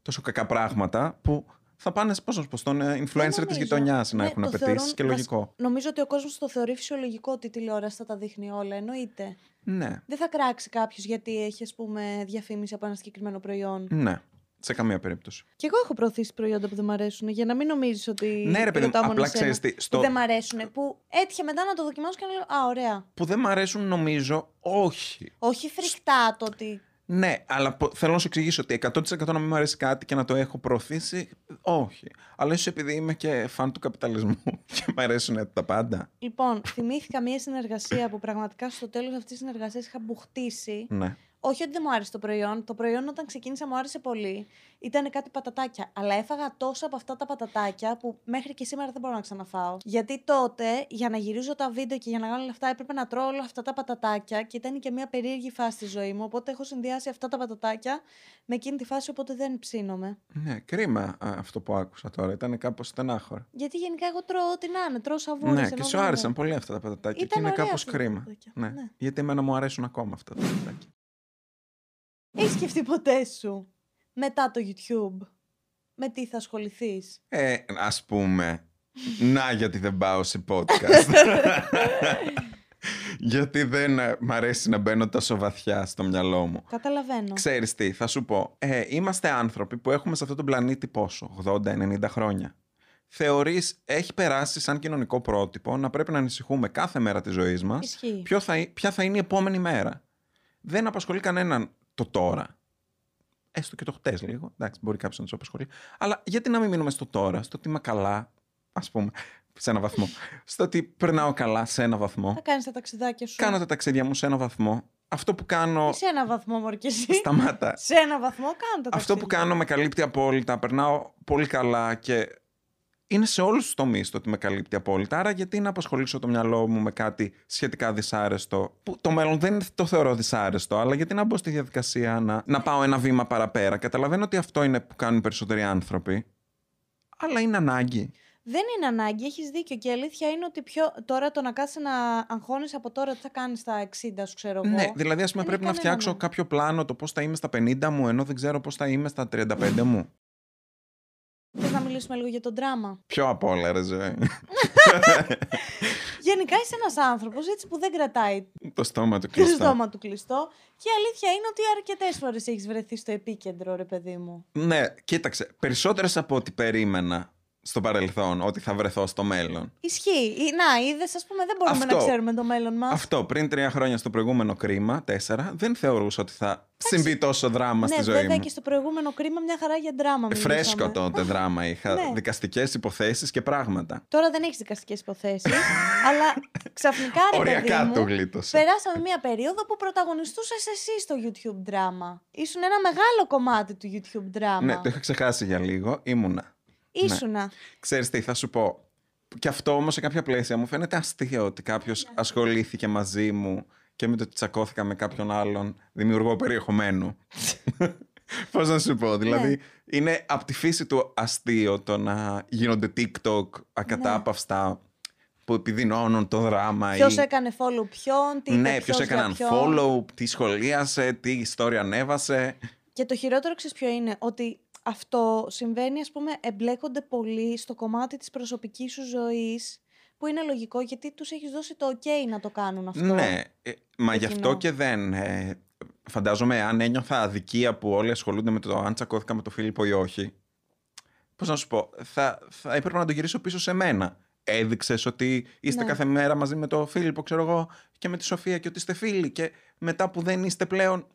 τόσο κακά πράγματα που θα πάνε πώς να σου πω, στον ε, influencer Δεν της νομίζω. γειτονιάς να Ναι, έχουν το απαιτήσει θεωρούν και βασι- λογικό. Νομίζω ότι ο κόσμος το θεωρεί φυσιολογικό ότι η τηλεόραση θα τα δείχνει όλα. Εννοείται. Ναι, Δεν θα κράξει κάποιος γιατί έχει, ας πούμε, διαφήμιση από ένα συγκεκριμένο προϊόν. ναι. Σε καμία περίπτωση. Και εγώ έχω προωθήσει προϊόντα που δεν μ' αρέσουν. Για να μην νομίζεις ότι. Ναι, ρε παιδί μου, ρωτάω μόνο απλά εσένα ξέρεις τι, Που στο- δεν μ' αρέσουν. Που έτυχε μετά να το δοκιμάσω και να λέω Α, ωραία. Που δεν μ' αρέσουν νομίζω, όχι. Όχι φρικτά το ότι. Ναι, αλλά πο- θέλω να σου εξηγήσω ότι 100% να μην μου αρέσει κάτι και να το έχω προωθήσει, όχι. Αλλά ίσως επειδή είμαι και φαν του καπιταλισμού και μου αρέσουν τα πάντα. Λοιπόν, θυμήθηκα μια συνεργασία που πραγματικά στο τέλος αυτής της συνεργασίας είχα μπουχτίσει. Ναι. Όχι ότι δεν μου άρεσε το προϊόν. Το προϊόν όταν ξεκίνησα μου άρεσε πολύ. Ήταν κάτι πατατάκια. Αλλά έφαγα τόσα από αυτά τα πατατάκια που μέχρι και σήμερα δεν μπορώ να ξαναφάω. Γιατί τότε για να γυρίζω τα βίντεο και για να κάνω όλα αυτά έπρεπε να τρώω όλα αυτά τα πατατάκια και ήταν και μια περίεργη φάση στη ζωή μου. Οπότε έχω συνδυάσει αυτά τα πατατάκια με εκείνη τη φάση, οπότε δεν ψήνομαι. Ναι, κρίμα α, αυτό που άκουσα τώρα. Ήταν κάπως στενάχωρο. Γιατί γενικά εγώ τρώω ό,τι να είναι. Τρώω σαβούρες. Ναι, ενώ και σου δεν- άρεσαν πολύ αυτά τα πατατάκια. Και Ήταν είναι ωραία κάπως αυτά τα κρίμα. πατατάκια. Ναι. Ναι. Γιατί εμένα μου αρέσουν ακόμα αυτά τα πατατάκια. Έχεις σκεφτεί ποτέ σου μετά το YouTube με τι θα ασχοληθείς; Ε, ας πούμε, να γιατί δεν πάω σε podcast. γιατί δεν ε, μ' αρέσει να μπαίνω τόσο βαθιά στο μυαλό μου. Καταλαβαίνω. Ξέρεις τι, θα σου πω. Ε, είμαστε άνθρωποι που έχουμε σε αυτόν τον πλανήτη πόσο, 80-90 χρόνια. Θεωρείς, έχει περάσει σαν κοινωνικό πρότυπο να πρέπει να ανησυχούμε κάθε μέρα της ζωής μας Ισχύει. ποιο θα, ε- ποια θα είναι η επόμενη μέρα. Δεν απασχολεί κανέναν το τώρα. Έστω και το χτες λίγο. Εντάξει, μπορεί κάποιος να τους απασχολεί. Αλλά γιατί να μην μείνουμε στο τώρα, στο ότι είμαι καλά, ας πούμε, σε ένα βαθμό. στο ότι περνάω καλά σε ένα βαθμό. Θα κάνεις τα ταξιδάκια σου. Κάνω τα ταξίδια μου σε ένα βαθμό. Αυτό που κάνω. Σε ένα βαθμό, μωρή και εσύ. Σταμάτα. Σε ένα βαθμό κάνω τα Αυτό που ταξίδια. κάνω με καλύπτει απόλυτα. Περνάω πολύ καλά και είναι σε όλους τους τομείς το ότι με καλύπτει απόλυτα. Άρα, γιατί να απασχολήσω το μυαλό μου με κάτι σχετικά δυσάρεστο, που το μέλλον δεν το θεωρώ δυσάρεστο, αλλά γιατί να μπω στη διαδικασία να, να πάω ένα βήμα παραπέρα. Καταλαβαίνω ότι αυτό είναι που κάνουν οι περισσότεροι άνθρωποι. Αλλά είναι ανάγκη. Δεν είναι ανάγκη, έχεις δίκιο. Και η αλήθεια είναι ότι πιο... τώρα το να κάτσει να αγχώνει από τώρα τι θα κάνεις στα 60 σου, ξέρω εγώ. Ναι, δηλαδή, ας πούμε, Δεν πρέπει να έχει κανένα φτιάξω νόημα. κάποιο πλάνο το πώς θα είμαι στα 50 μου, ενώ δεν ξέρω πώς θα είμαι στα 35 μου. Θες να μιλήσουμε λίγο για το δράμα. Πιο απ' όλα, ρε ζωή. Γενικά είσαι ένας άνθρωπος έτσι που δεν κρατάει Το στόμα του το κλειστό. στόμα του κλειστό. Και η αλήθεια είναι ότι αρκετές φορές έχεις βρεθεί στο επίκεντρο, ρε παιδί μου. Ναι, κοίταξε. Περισσότερες από ό,τι περίμενα στο παρελθόν ότι θα βρεθώ στο μέλλον. Ισχύει. Ή- Να, είδες, ας πούμε, δεν μπορούμε Αυτό. να ξέρουμε το μέλλον μας. Αυτό πριν τρία χρόνια στο προηγούμενο κρίμα, τέσσερα, δεν θεωρούσα ότι θα συμβεί τόσο δράμα Ναι, στη ζωή βέβαια μου. και στο προηγούμενο κρίμα μια χαρά για δράμα. μιλούσαμε. Φρέσκο τότε δράμα είχα. Ναι. Δικαστικές υποθέσεις και πράγματα. Τώρα δεν έχεις δικαστικές υποθέσεις. αλλά ξαφνικά ρε Οριακά παιδί το μου, γλίτωσε. περάσαμε μια περίοδο που πρωταγωνιστούσες εσύ στο YouTube δράμα. Ήσουν ένα μεγάλο κομμάτι του YouTube δράμα. Ναι, το είχα ξεχάσει για λίγο. Ήμουνα. Ήσουνα. Ξέρεις τι, θα σου πω. Και αυτό όμως σε κάποια πλαίσια μου φαίνεται αστείο ότι κάποιος ασχολήθηκε μαζί μου και με το ότι τσακώθηκα με κάποιον άλλον δημιουργό περιεχομένου. Πώς να σου πω, δηλαδή Ναι. είναι από τη φύση του αστείο το να γίνονται TikTok ακατάπαυστα που επιδεινώνουν το δράμα. Ποιος ή... έκανε follow ποιον, τι Ναι, είπε ποιος ποιος έκανε για ποιον. follow, τι σχολίασε, τι ιστορία ανέβασε. Και το χειρότερο ξέρεις ποιο είναι, ότι αυτό συμβαίνει, ας πούμε, εμπλέκονται πολύ στο κομμάτι της προσωπικής σου ζωής, που είναι λογικό γιατί τους έχεις δώσει το ok να το κάνουν αυτό. Ναι, ε, μα το γι' αυτό κοινό. και δεν. Ε, φαντάζομαι αν ένιωθα αδικία που όλοι ασχολούνται με το αν τσακώθηκα με τον Φίλιππο ή όχι. Πώς να σου πω, θα, θα έπρεπε να το γυρίσω πίσω σε μένα. Έδειξες ότι είστε Ναι. κάθε μέρα μαζί με τον Φίλιππο, ξέρω εγώ, και με τη Σοφία και ότι είστε φίλοι. Και μετά που δεν είστε πλέον,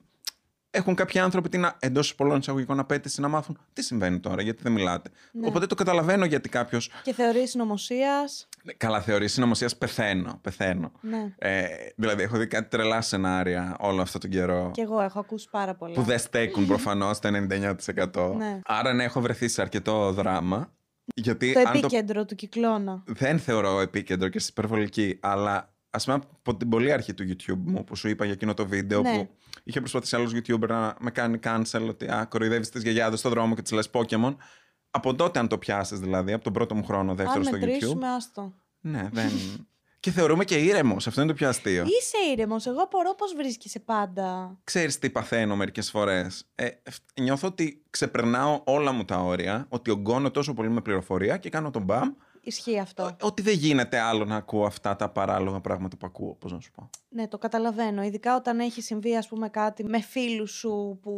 έχουν κάποιοι άνθρωποι την εντός πολλών εισαγωγικών απέτηση να μάθουν τι συμβαίνει τώρα, γιατί δεν μιλάτε. Ναι. Οπότε το καταλαβαίνω γιατί κάποιο. Και θεωρείς συνωμοσίας. Καλά, θεωρεί συνωμοσίας, πεθαίνω. πεθαίνω. Ναι. Ε, δηλαδή, έχω δει κάτι τρελά σενάρια όλο αυτό τον καιρό. Και εγώ έχω ακούσει πάρα πολλά. Που δεν στέκουν προφανώς το 99%. Ναι. Άρα, ναι, έχω βρεθεί σε αρκετό δράμα. Γιατί Το αν επίκεντρο του κυκλώνα. δεν θεωρώ επίκεντρο και υπερβολική, αλλά ας πούμε από την πολύ αρχή του YouTube μου που σου είπα για εκείνο το βίντεο Ναι. που είχε προσπαθήσει άλλος YouTuber να με κάνει cancel ότι α, κοροϊδεύεις τις γιαγιάδες στον δρόμο και τις λες Pokémon. Από τότε, αν το πιάσεις δηλαδή, από τον πρώτο μου χρόνο δεύτερο Αν στο YouTube. μετρήσουμε, άστο. Ναι, δεν. και θεωρούμε και ήρεμος. Αυτό είναι το πιο αστείο. Είσαι ήρεμος. Εγώ απορώ πώς βρίσκεσαι πάντα. Ξέρεις τι παθαίνω μερικές φορές. Ε, φ- νιώθω ότι ξεπερνάω όλα μου τα όρια, ότι ογκώνω τόσο πολύ με πληροφορία και κάνω τον μπαμ, Ισχύει αυτό. ότι δεν γίνεται άλλο να ακούω αυτά τα παράλογα πράγματα που ακούω, πώς να σου πω. Ναι, το καταλαβαίνω. Ειδικά όταν έχει συμβεί, ας πούμε, κάτι με φίλους σου που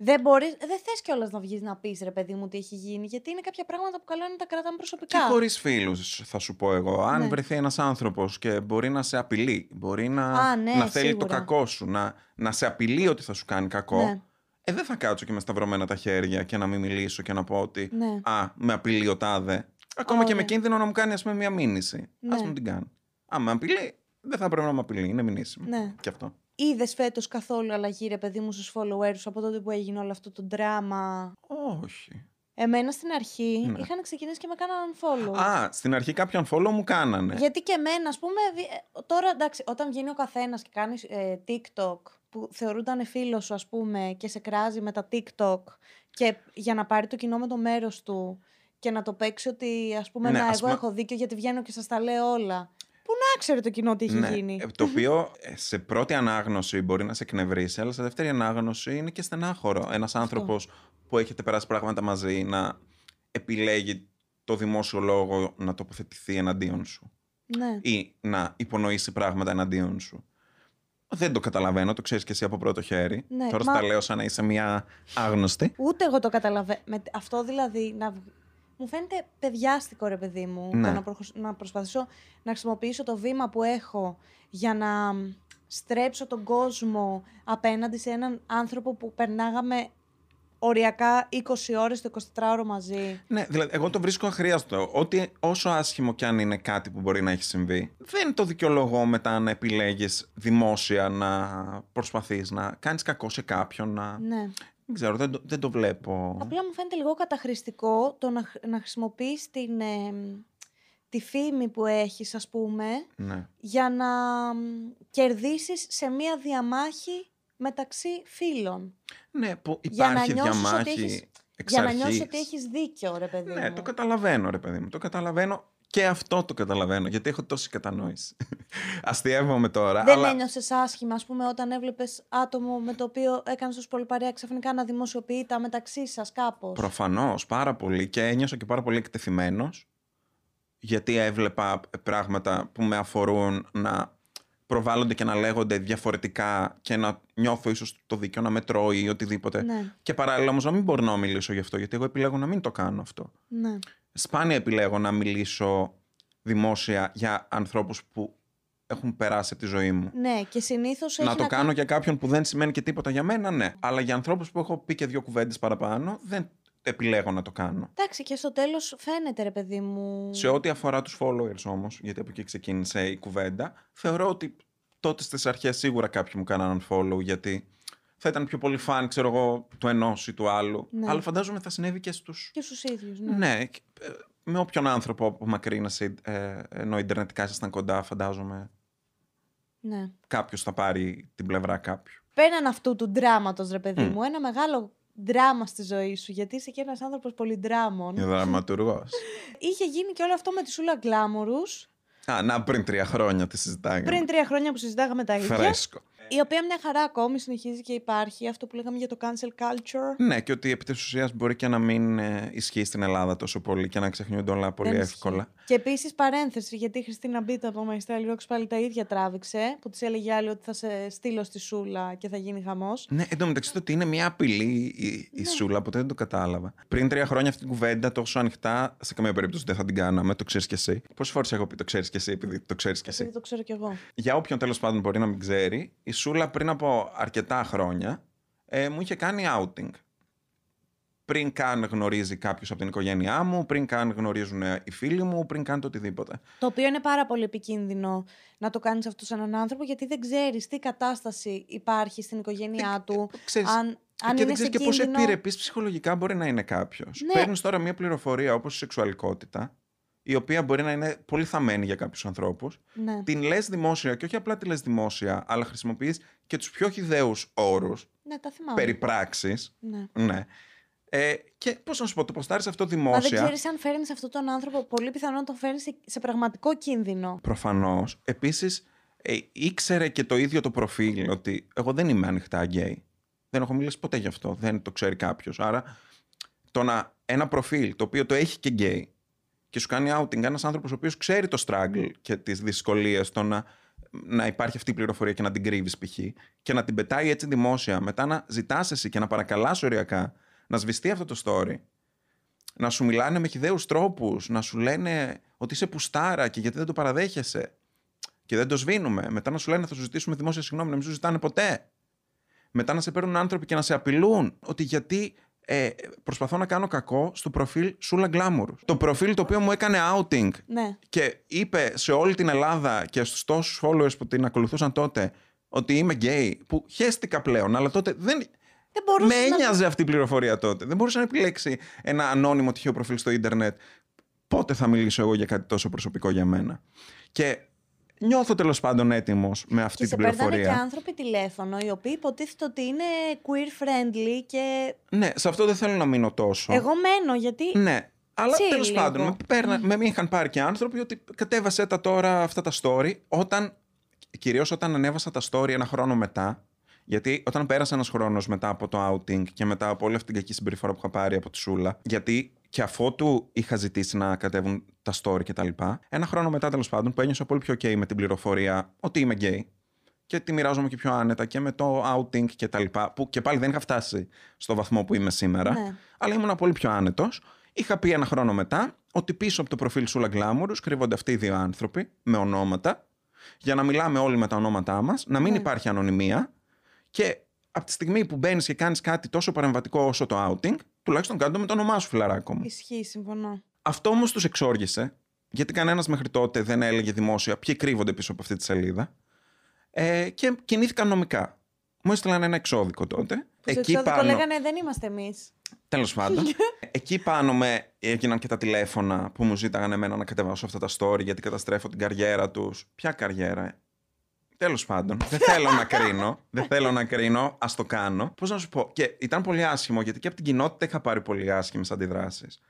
δεν μπορείς. Δεν θες κιόλας να βγεις να πεις ρε παιδί μου τι έχει γίνει, γιατί είναι κάποια πράγματα που καλό είναι να τα κρατάμε προσωπικά. Και χωρίς φίλους θα σου πω εγώ. Αν Ναι. βρεθεί ένας άνθρωπος και μπορεί να σε απειλεί, μπορεί να, Α, ναι, να θέλει το σίγουρα. κακό σου, να, να σε απειλεί ότι θα σου κάνει κακό, Ναι. ε, δεν θα κάτσω και με σταυρωμένα τα χέρια και να μην μιλήσω και να πω ότι Ναι. Α, με απειλεί ο τάδε. Ακόμα και με Ωραία. κίνδυνο να μου κάνει ας πούμε μια μήνυση. Ναι. Ας μου την κάνει. Αν με απειλεί, δεν θα πρέπει να με απειλεί. Είναι μηνύσιμο. Ναι. Και αυτό. Είδες φέτος καθόλου αλλαγή, ρε παιδί μου, στους followers σου από τότε που έγινε όλο αυτό το δράμα. Όχι. Εμένα στην αρχή Ναι. είχαν ξεκινήσει και με κάναν follow. Α, στην αρχή κάποιον follow μου κάνανε. Γιατί και εμένα, ας πούμε, δι- ε, τώρα εντάξει, όταν βγαίνει ο καθένας και κάνει ε, TikTok που θεωρούνταν φίλος σου, ας πούμε, και σε κράζει με τα TikTok και για να πάρει το κοινό με το μέρος του και να το παίξει ότι, ας πούμε, Ναι, να, ας εγώ πούμε- έχω δίκιο γιατί βγαίνω και σας τα λέω όλα. Πού να ξέρει το κοινό τι έχει Ναι, γίνει. ε, το οποίο ε, σε πρώτη ανάγνωση μπορεί να σε εκνευρίσει, αλλά σε δεύτερη ανάγνωση είναι και στενάχωρο. Ένας άνθρωπος που έχετε περάσει πράγματα μαζί να επιλέγει το δημόσιο λόγο να τοποθετηθεί εναντίον σου Ναι. ή να υπονοήσει πράγματα εναντίον σου. Δεν το καταλαβαίνω, το ξέρεις και εσύ από πρώτο χέρι. Ναι, Τώρα μα- στα λέω σαν να είσαι μια άγνωστη. Ούτε εγώ το καταλαβαίνω. Με... Αυτό δηλαδή να... βγ- Μου φαίνεται παιδιάστικο ρε παιδί μου Ναι. το να, προχω- να προσπαθήσω να χρησιμοποιήσω το βήμα που έχω για να μ, στρέψω τον κόσμο απέναντι σε έναν άνθρωπο που περνάγαμε οριακά 20 ώρες το 24ωρο μαζί. Ναι, δηλαδή, εγώ το βρίσκω αχρίαστο. Ότι όσο άσχημο κι αν είναι κάτι που μπορεί να έχει συμβεί, δεν το δικαιολογώ μετά να επιλέγεις δημόσια να προσπαθείς να κάνεις κακό σε κάποιον. Να... Ναι. Δεν ξέρω, δεν το, δεν το βλέπω. Απλά μου φαίνεται λίγο καταχρηστικό το να, χρ- να χρησιμοποιείς την, ε, μ, τη φήμη που έχεις ας πούμε Ναι. για να μ, κερδίσεις σε μία διαμάχη μεταξύ φίλων. ναι, που Για να υπάρχει νιώσεις ότι διαμάχη έχεις- εξ Για να αρχής. νιώσεις ότι έχεις δίκιο, ρε παιδί Ναι, μου. το καταλαβαίνω, ρε παιδί μου. Το καταλαβαίνω και αυτό το καταλαβαίνω, γιατί έχω τόση κατανόηση. Αστείευομαι τώρα. Δεν αλλά... ένιωσες άσχημα, ας πούμε, όταν έβλεπες άτομο με το οποίο έκανες τόσο πολύ παρέα ξαφνικά να δημοσιοποιεί τα μεταξύ σας κάπως; Προφανώς, πάρα πολύ και ένιωσα και πάρα πολύ εκτεθειμένος. γιατί έβλεπα πράγματα που με αφορούν να προβάλλονται και να λέγονται διαφορετικά και να νιώθω ίσως το δίκιο να με τρώει ή οτιδήποτε. Ναι. Και παράλληλα όμως να μην μπορώ να μιλήσω γι' αυτό, γιατί εγώ επιλέγω να μην το κάνω αυτό. Ναι. Σπάνια επιλέγω να μιλήσω δημόσια για ανθρώπους που έχουν περάσει από τη ζωή μου. Ναι, και συνήθως έχει. να το κα- κάνω για κάποιον που δεν σημαίνει και τίποτα για μένα, ναι. Αλλά για ανθρώπους που έχω πει και δύο κουβέντες παραπάνω, δεν επιλέγω να το κάνω. Εντάξει, και στο τέλος φαίνεται, ρε παιδί μου. Σε ό,τι αφορά τους followers όμως, γιατί από εκεί ξεκίνησε η κουβέντα, θεωρώ ότι τότε στις αρχές σίγουρα κάποιοι μου κάνανε follow, γιατί θα ήταν πιο πολύ φαν, ξέρω εγώ, του ενός ή του άλλου. Ναι. Αλλά φαντάζομαι θα συνέβη και στους... Και στους ίδιους. Ναι. Ναι, και, ε, με όποιον άνθρωπο απομακρύνεσαι, ε, ενώ ιντερνετικά ήσασταν κοντά, φαντάζομαι ναι. κάποιος θα πάρει την πλευρά κάποιου. Πέραν αυτού του δράματο, ρε παιδί Μμ. μου, ένα μεγάλο δράμα στη ζωή σου, γιατί είσαι και ένας άνθρωπος πολύ δράμων. Είναι δραματουργός. Είχε γίνει και όλο αυτό με τη Σούλα Γκλάμουρους Α, να πριν τρία χρόνια τη συζητάγαμε. πριν τρία χρόνια που συζητάγαμε τα ίδια. Φρέσκο. Η οποία μια χαρά ακόμη συνεχίζει και υπάρχει. Αυτό που λέγαμε για το cancel culture. Ναι, και ότι επί της ουσίας μπορεί και να μην ε, ισχύει στην Ελλάδα τόσο πολύ και να ξεχνιούνται όλα πολύ Δεν εύκολα. ισχύει. Και επίσης παρένθεση, γιατί η Χριστίνα Μπίτα από My Style Rocks πάλι τα ίδια τράβηξε. Που της έλεγε άλλη ότι θα σε στείλω στη Σούλα και θα γίνει χαμός. Ναι, εν τω μεταξύ το ότι είναι μια απειλή η, η Ναι. Σούλα, ποτέ δεν το κατάλαβα. Πριν τρία χρόνια αυτή την κουβέντα τόσο ανοιχτά, σε καμία περίπτωση δεν θα την κάναμε, το ξέρεις κι εσύ. Πόσες φορές έχω πει το ξέρεις κι εσύ, επειδή το ξέρεις κι εσύ. Επειδή το ξέρω κι εγώ. Για όποιον τέλος πάντων μπορεί να μην ξέρει, η Σούλα πριν από αρκετά χρόνια ε, μου είχε κάνει outing. Πριν καν γνωρίζει κάποιος από την οικογένειά μου, πριν καν γνωρίζουν ε, οι φίλοι μου, πριν καν το οτιδήποτε. Το οποίο είναι πάρα πολύ επικίνδυνο να το κάνεις αυτό σε έναν άνθρωπο, γιατί δεν ξέρεις τι κατάσταση υπάρχει στην οικογένειά του. Ξέρεις, αν αν και είναι δεν ξέρεις σε και πόσο κίνδυνο... επιρρεπής ψυχολογικά μπορεί να είναι κάποιος. Ναι. Παίρνεις τώρα μια πληροφορία όπως η σεξουαλικότητα, η οποία μπορεί να είναι πολύ θαμένη για κάποιους ανθρώπους. Ναι. Την λες δημόσια και όχι απλά τη λες δημόσια, αλλά χρησιμοποιείς και τους πιο χυδαίους όρους, ναι, τα θυμάμαι. περιπράξει. Ναι. Ναι. Ε, και πώς να σου πω, το ποστάρεις αυτό Μα δεν δημόσια. ξέρεις αν φέρνεις αυτόν τον άνθρωπο, πολύ πιθανόν να τον φέρνεις σε, σε πραγματικό κίνδυνο. Προφανώς. Επίσης, ε, ήξερε και το ίδιο το προφίλ ότι εγώ δεν είμαι ανοιχτά γκέι. Δεν έχω μιλήσει ποτέ γι' αυτό. Δεν το ξέρει κάποιος. Άρα, το να ένα προφίλ το οποίο το έχει και γκέι και σου κάνει outing ένας άνθρωπος ο οποίος ξέρει το struggle και τις δυσκολίες το να, να υπάρχει αυτή η πληροφορία και να την κρύβεις π.χ. και να την πετάει έτσι δημόσια, μετά να ζητάς εσύ και να παρακαλάς οριακά να σβηστεί αυτό το story. Να σου μιλάνε με χιδαίους τρόπους, να σου λένε ότι είσαι πουστάρα και γιατί δεν το παραδέχεσαι και δεν το σβήνουμε. Μετά να σου λένε θα σου ζητήσουμε δημόσια συγγνώμη, να μην σου ζητάνε ποτέ. Μετά να σε παίρνουν άνθρωποι και να σε απειλούν ότι γιατί ε, προσπαθώ να κάνω κακό στο προφίλ Σούλα Glamour. Το προφίλ το οποίο μου έκανε outing Ναι. και είπε σε όλη την Ελλάδα και στους τόσους followers που την ακολουθούσαν τότε ότι είμαι γκέι, που χέστηκα πλέον, αλλά τότε δεν... Δεν μπορούσε Με να... ένοιαζε αυτή η πληροφορία τότε. Δεν μπορούσε να επιλέξει ένα ανώνυμο τυχαίο προφίλ στο ίντερνετ. Πότε θα μιλήσω εγώ για κάτι τόσο προσωπικό για μένα; Και νιώθω τέλος πάντων έτοιμος με αυτή Και σε την παίρνανε και πληροφορία. άνθρωποι τηλέφωνο, οι οποίοι υποτίθεται ότι είναι queer friendly και Ναι, σε αυτό δεν θέλω να μείνω τόσο. εγώ μένω γιατί... Ναι. Αλλά Chill τέλος λίγο. πάντων, με, παίρνα, με είχαν πάρει και άνθρωποι ότι κατέβασε τα τώρα αυτά τα story όταν. Κυρίως όταν ανέβασα τα story ένα χρόνο μετά. Γιατί όταν πέρασε ένας χρόνος μετά από το outing και μετά από όλη αυτή την κακή συμπεριφορά που είχα πάρει από τη Σούλα. Γιατί και αφότου είχα ζητήσει να κατέβουν τα story κτλ. Ένα χρόνο μετά τέλος πάντων που ένιωσα πολύ πιο ok με την πληροφορία ότι είμαι gay και τη μοιράζομαι και πιο άνετα και με το outing και τα λοιπά, που και πάλι δεν είχα φτάσει στο βαθμό που είμαι σήμερα, Ναι. αλλά ήμουν πολύ πιο άνετος. Είχα πει ένα χρόνο μετά ότι πίσω από το προφίλ Σούλα Glamour κρύβονται αυτοί οι δύο άνθρωποι με ονόματα, για να μιλάμε όλοι με τα ονόματά μας, να μην Ναι. υπάρχει ανωνυμία και από τη στιγμή που μπαίνεις και κάνεις κάτι τόσο παρεμβατικό όσο το outing, τουλάχιστον κάτω με το όνομά σου, φιλαράκο μου. Ισχύει, συμφωνώ. Αυτό όμως τους εξόργησε, γιατί κανένας μέχρι τότε δεν έλεγε δημόσια ποιοι κρύβονται πίσω από αυτή τη σελίδα. Ε, και κινήθηκαν νομικά. Μου έστειλαν ένα εξώδικο τότε. Που στο εξώδικο λέγανε δεν είμαστε εμείς. Τέλος πάντων. εκεί πάνω με έγιναν και τα τηλέφωνα που μου ζήταγαν εμένα να κατεβάσω αυτά τα story γιατί καταστρέφω την καριέρα τους. Ποια καριέρα, ε; Τέλος πάντων. δεν θέλω να κρίνω. Δεν θέλω να κρίνω. Α το κάνω. Πώς να σου πω. Και ήταν πολύ άσχημο γιατί και από την κοινότητα είχα πάρει πολύ άσχημες αντιδράσεις.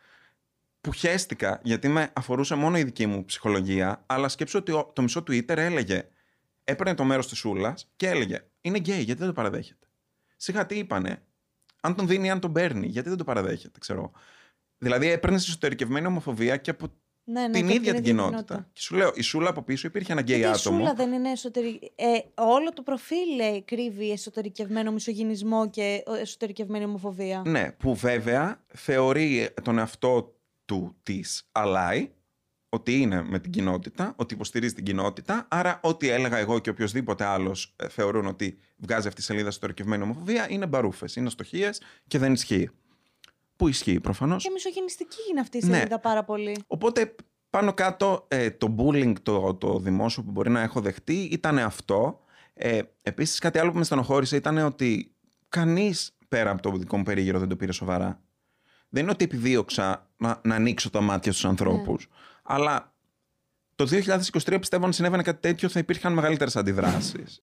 Που χαίστηκα γιατί με αφορούσε μόνο η δική μου ψυχολογία. Αλλά σκέψω ότι ο- το μισό Twitter έλεγε. Έπαιρνε το μέρος της Σούλας και έλεγε Είναι γκέι, γιατί δεν το παραδέχεται. Σιγά τι είπανε. Αν τον δίνει, αν τον παίρνει, γιατί δεν το παραδέχεται, ξέρω. Δηλαδή έπαιρνες εσωτερικευμένη ομοφοβία και από Ναι, ναι, την και ίδια την κοινότητα. Και σου λέω, η Σούλα από πίσω υπήρχε ένα γκέι Γιατί η άτομο. Σούλα δεν είναι εσωτερική. Ε, όλο το προφίλ ε, κρύβει εσωτερικευμένο μισογυνισμό και ε, εσωτερικευμένη ομοφοβία. Ναι, που βέβαια θεωρεί τον εαυτό του της αλάι, ότι είναι με την κοινότητα, ότι υποστηρίζει την κοινότητα. Άρα, ό,τι έλεγα εγώ και οποιοδήποτε άλλος θεωρούν ότι βγάζει αυτή η σελίδα εσωτερικευμένη ομοφοβία είναι μπαρούφες, είναι αστοχίε και δεν ισχύει. Που ισχύει προφανώς. Και μισογενιστική είναι αυτή η Ναι. σελίδα πάρα πολύ. Οπότε πάνω κάτω ε, το bullying το, το δημόσιο που μπορεί να έχω δεχτεί ήταν αυτό. Ε, επίσης κάτι άλλο που με στενοχώρησε ήταν ότι κανείς πέρα από το δικό μου περίγυρο δεν το πήρε σοβαρά. Δεν είναι ότι επιδίωξα να, να ανοίξω τα μάτια στους ανθρώπους. Αλλά το 2023 πιστεύω αν συνέβαινε κάτι τέτοιο θα υπήρχαν μεγαλύτερες αντιδράσεις.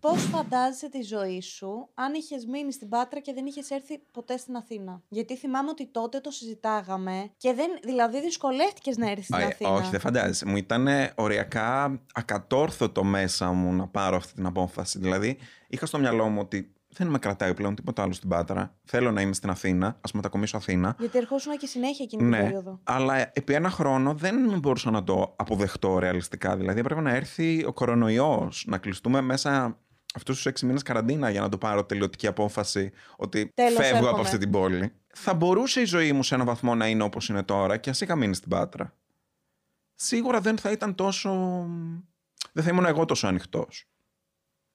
Πώς φαντάζεσαι τη ζωή σου αν είχες μείνει στην Πάτρα και δεν είχες έρθει ποτέ στην Αθήνα; Γιατί θυμάμαι ότι τότε το συζητάγαμε και δεν. Δηλαδή, δυσκολεύτηκες να έρθεις στην Α, ε, Αθήνα. όχι, δεν φαντάζεσαι. Μου ήταν οριακά ακατόρθωτο μέσα μου να πάρω αυτή την απόφαση. Δηλαδή, είχα στο μυαλό μου ότι δεν με κρατάει πλέον τίποτα άλλο στην Πάτρα. Θέλω να είμαι στην Αθήνα, ας μετακομίσω Αθήνα. Γιατί ερχόσουν και συνέχεια εκείνη την Ναι, περίοδο. αλλά επί ένα χρόνο δεν μπορούσα να το αποδεχτώ ρεαλιστικά. Δηλαδή, έπρεπε να έρθει ο κορονοϊός, να κλειστούμε μέσα αυτούς τους έξι μήνες καραντίνα για να το πάρω τελειωτική απόφαση ότι Τέλος, φεύγω έρχομαι. από αυτή την πόλη. Θα μπορούσε η ζωή μου σε έναν βαθμό να είναι όπως είναι τώρα και ας είχα μείνει στην Πάτρα. Σίγουρα δεν θα ήταν τόσο. Δεν θα ήμουν εγώ τόσο ανοιχτός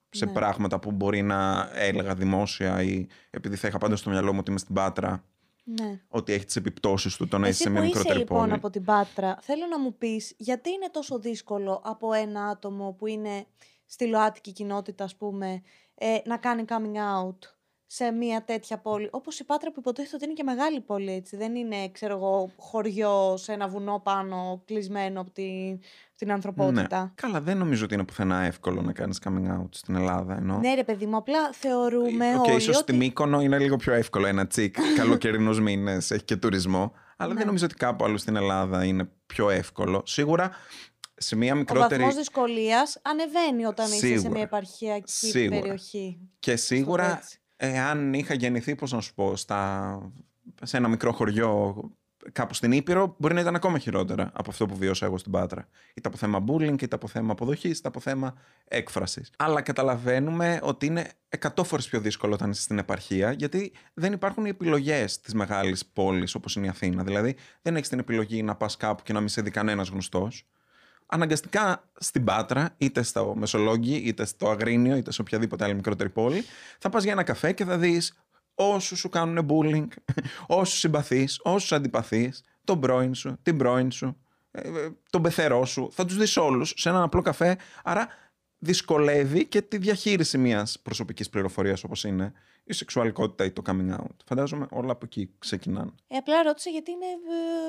σε Ναι. πράγματα που μπορεί να έλεγα δημόσια ή επειδή θα είχα πάντα στο μυαλό μου ότι είμαι στην Πάτρα, Ναι. ότι έχει τις επιπτώσεις του το να είσαι Εσύ σε που μια είσαι μικρότερη λοιπόν πόλη. από την Πάτρα, θέλω να μου πεις γιατί είναι τόσο δύσκολο από ένα άτομο που είναι στη ΛΟΑΤΚΙ κοινότητα, ας πούμε, ε, να κάνει coming out σε μια τέτοια πόλη. Όπως η Πάτρα που υποτίθεται ότι είναι και μεγάλη πόλη, έτσι. Δεν είναι, ξέρω εγώ, χωριό σε ένα βουνό πάνω, κλεισμένο από την, την ανθρωπότητα. Ναι. Καλά, δεν νομίζω ότι είναι πουθενά εύκολο να κάνεις coming out στην Ελλάδα. Ενώ... Ναι, ρε παιδί μου, απλά θεωρούμε Οκ, όλοι ίσως στη ότι... Μύκονο είναι λίγο πιο εύκολο ένα τσικ. Καλοκαιρινούς μήνες, έχει και τουρισμό. Αλλά Ναι. δεν νομίζω ότι κάπου αλλού στην Ελλάδα είναι πιο εύκολο. Σίγουρα σε μια Ο μικρότερη. βαθμός δυσκολίας ανεβαίνει όταν είσαι σε Σίγουρα. μια επαρχιακή Σίγουρα. περιοχή. Και το σίγουρα, έτσι. εάν είχα γεννηθεί, πώς να σου πω, στα... σε ένα μικρό χωριό κάπου στην Ήπειρο, μπορεί να ήταν ακόμα χειρότερα από αυτό που βίωσα εγώ στην Πάτρα. Είτε από θέμα bullying, είτε από θέμα αποδοχής, είτε από θέμα έκφρασης. Αλλά καταλαβαίνουμε ότι είναι 100 φορές πιο δύσκολο όταν είσαι στην επαρχία, γιατί δεν υπάρχουν οι επιλογές της μεγάλης πόλης όπως είναι η Αθήνα. Δηλαδή, δεν έχεις την επιλογή να πας κάπου και να μην σε δει κανένας γνωστός. Αναγκαστικά στην Πάτρα, είτε στο Μεσολόγγι, είτε στο Αγρίνιο, είτε σε οποιαδήποτε άλλη μικρότερη πόλη, θα πας για ένα καφέ και θα δεις όσους σου κάνουν bullying, όσους συμπαθείς, όσους αντιπαθείς, τον πρώην σου, την πρώην σου, ε, ε, τον πεθερό σου. Θα τους δεις όλους σε έναν απλό καφέ. Άρα δυσκολεύει και τη διαχείριση μιας προσωπικής πληροφορίας όπως είναι η σεξουαλικότητα ή το coming out. Φαντάζομαι όλα από εκεί ξεκινάνε. Ε, απλά ρώτησα γιατί είναι,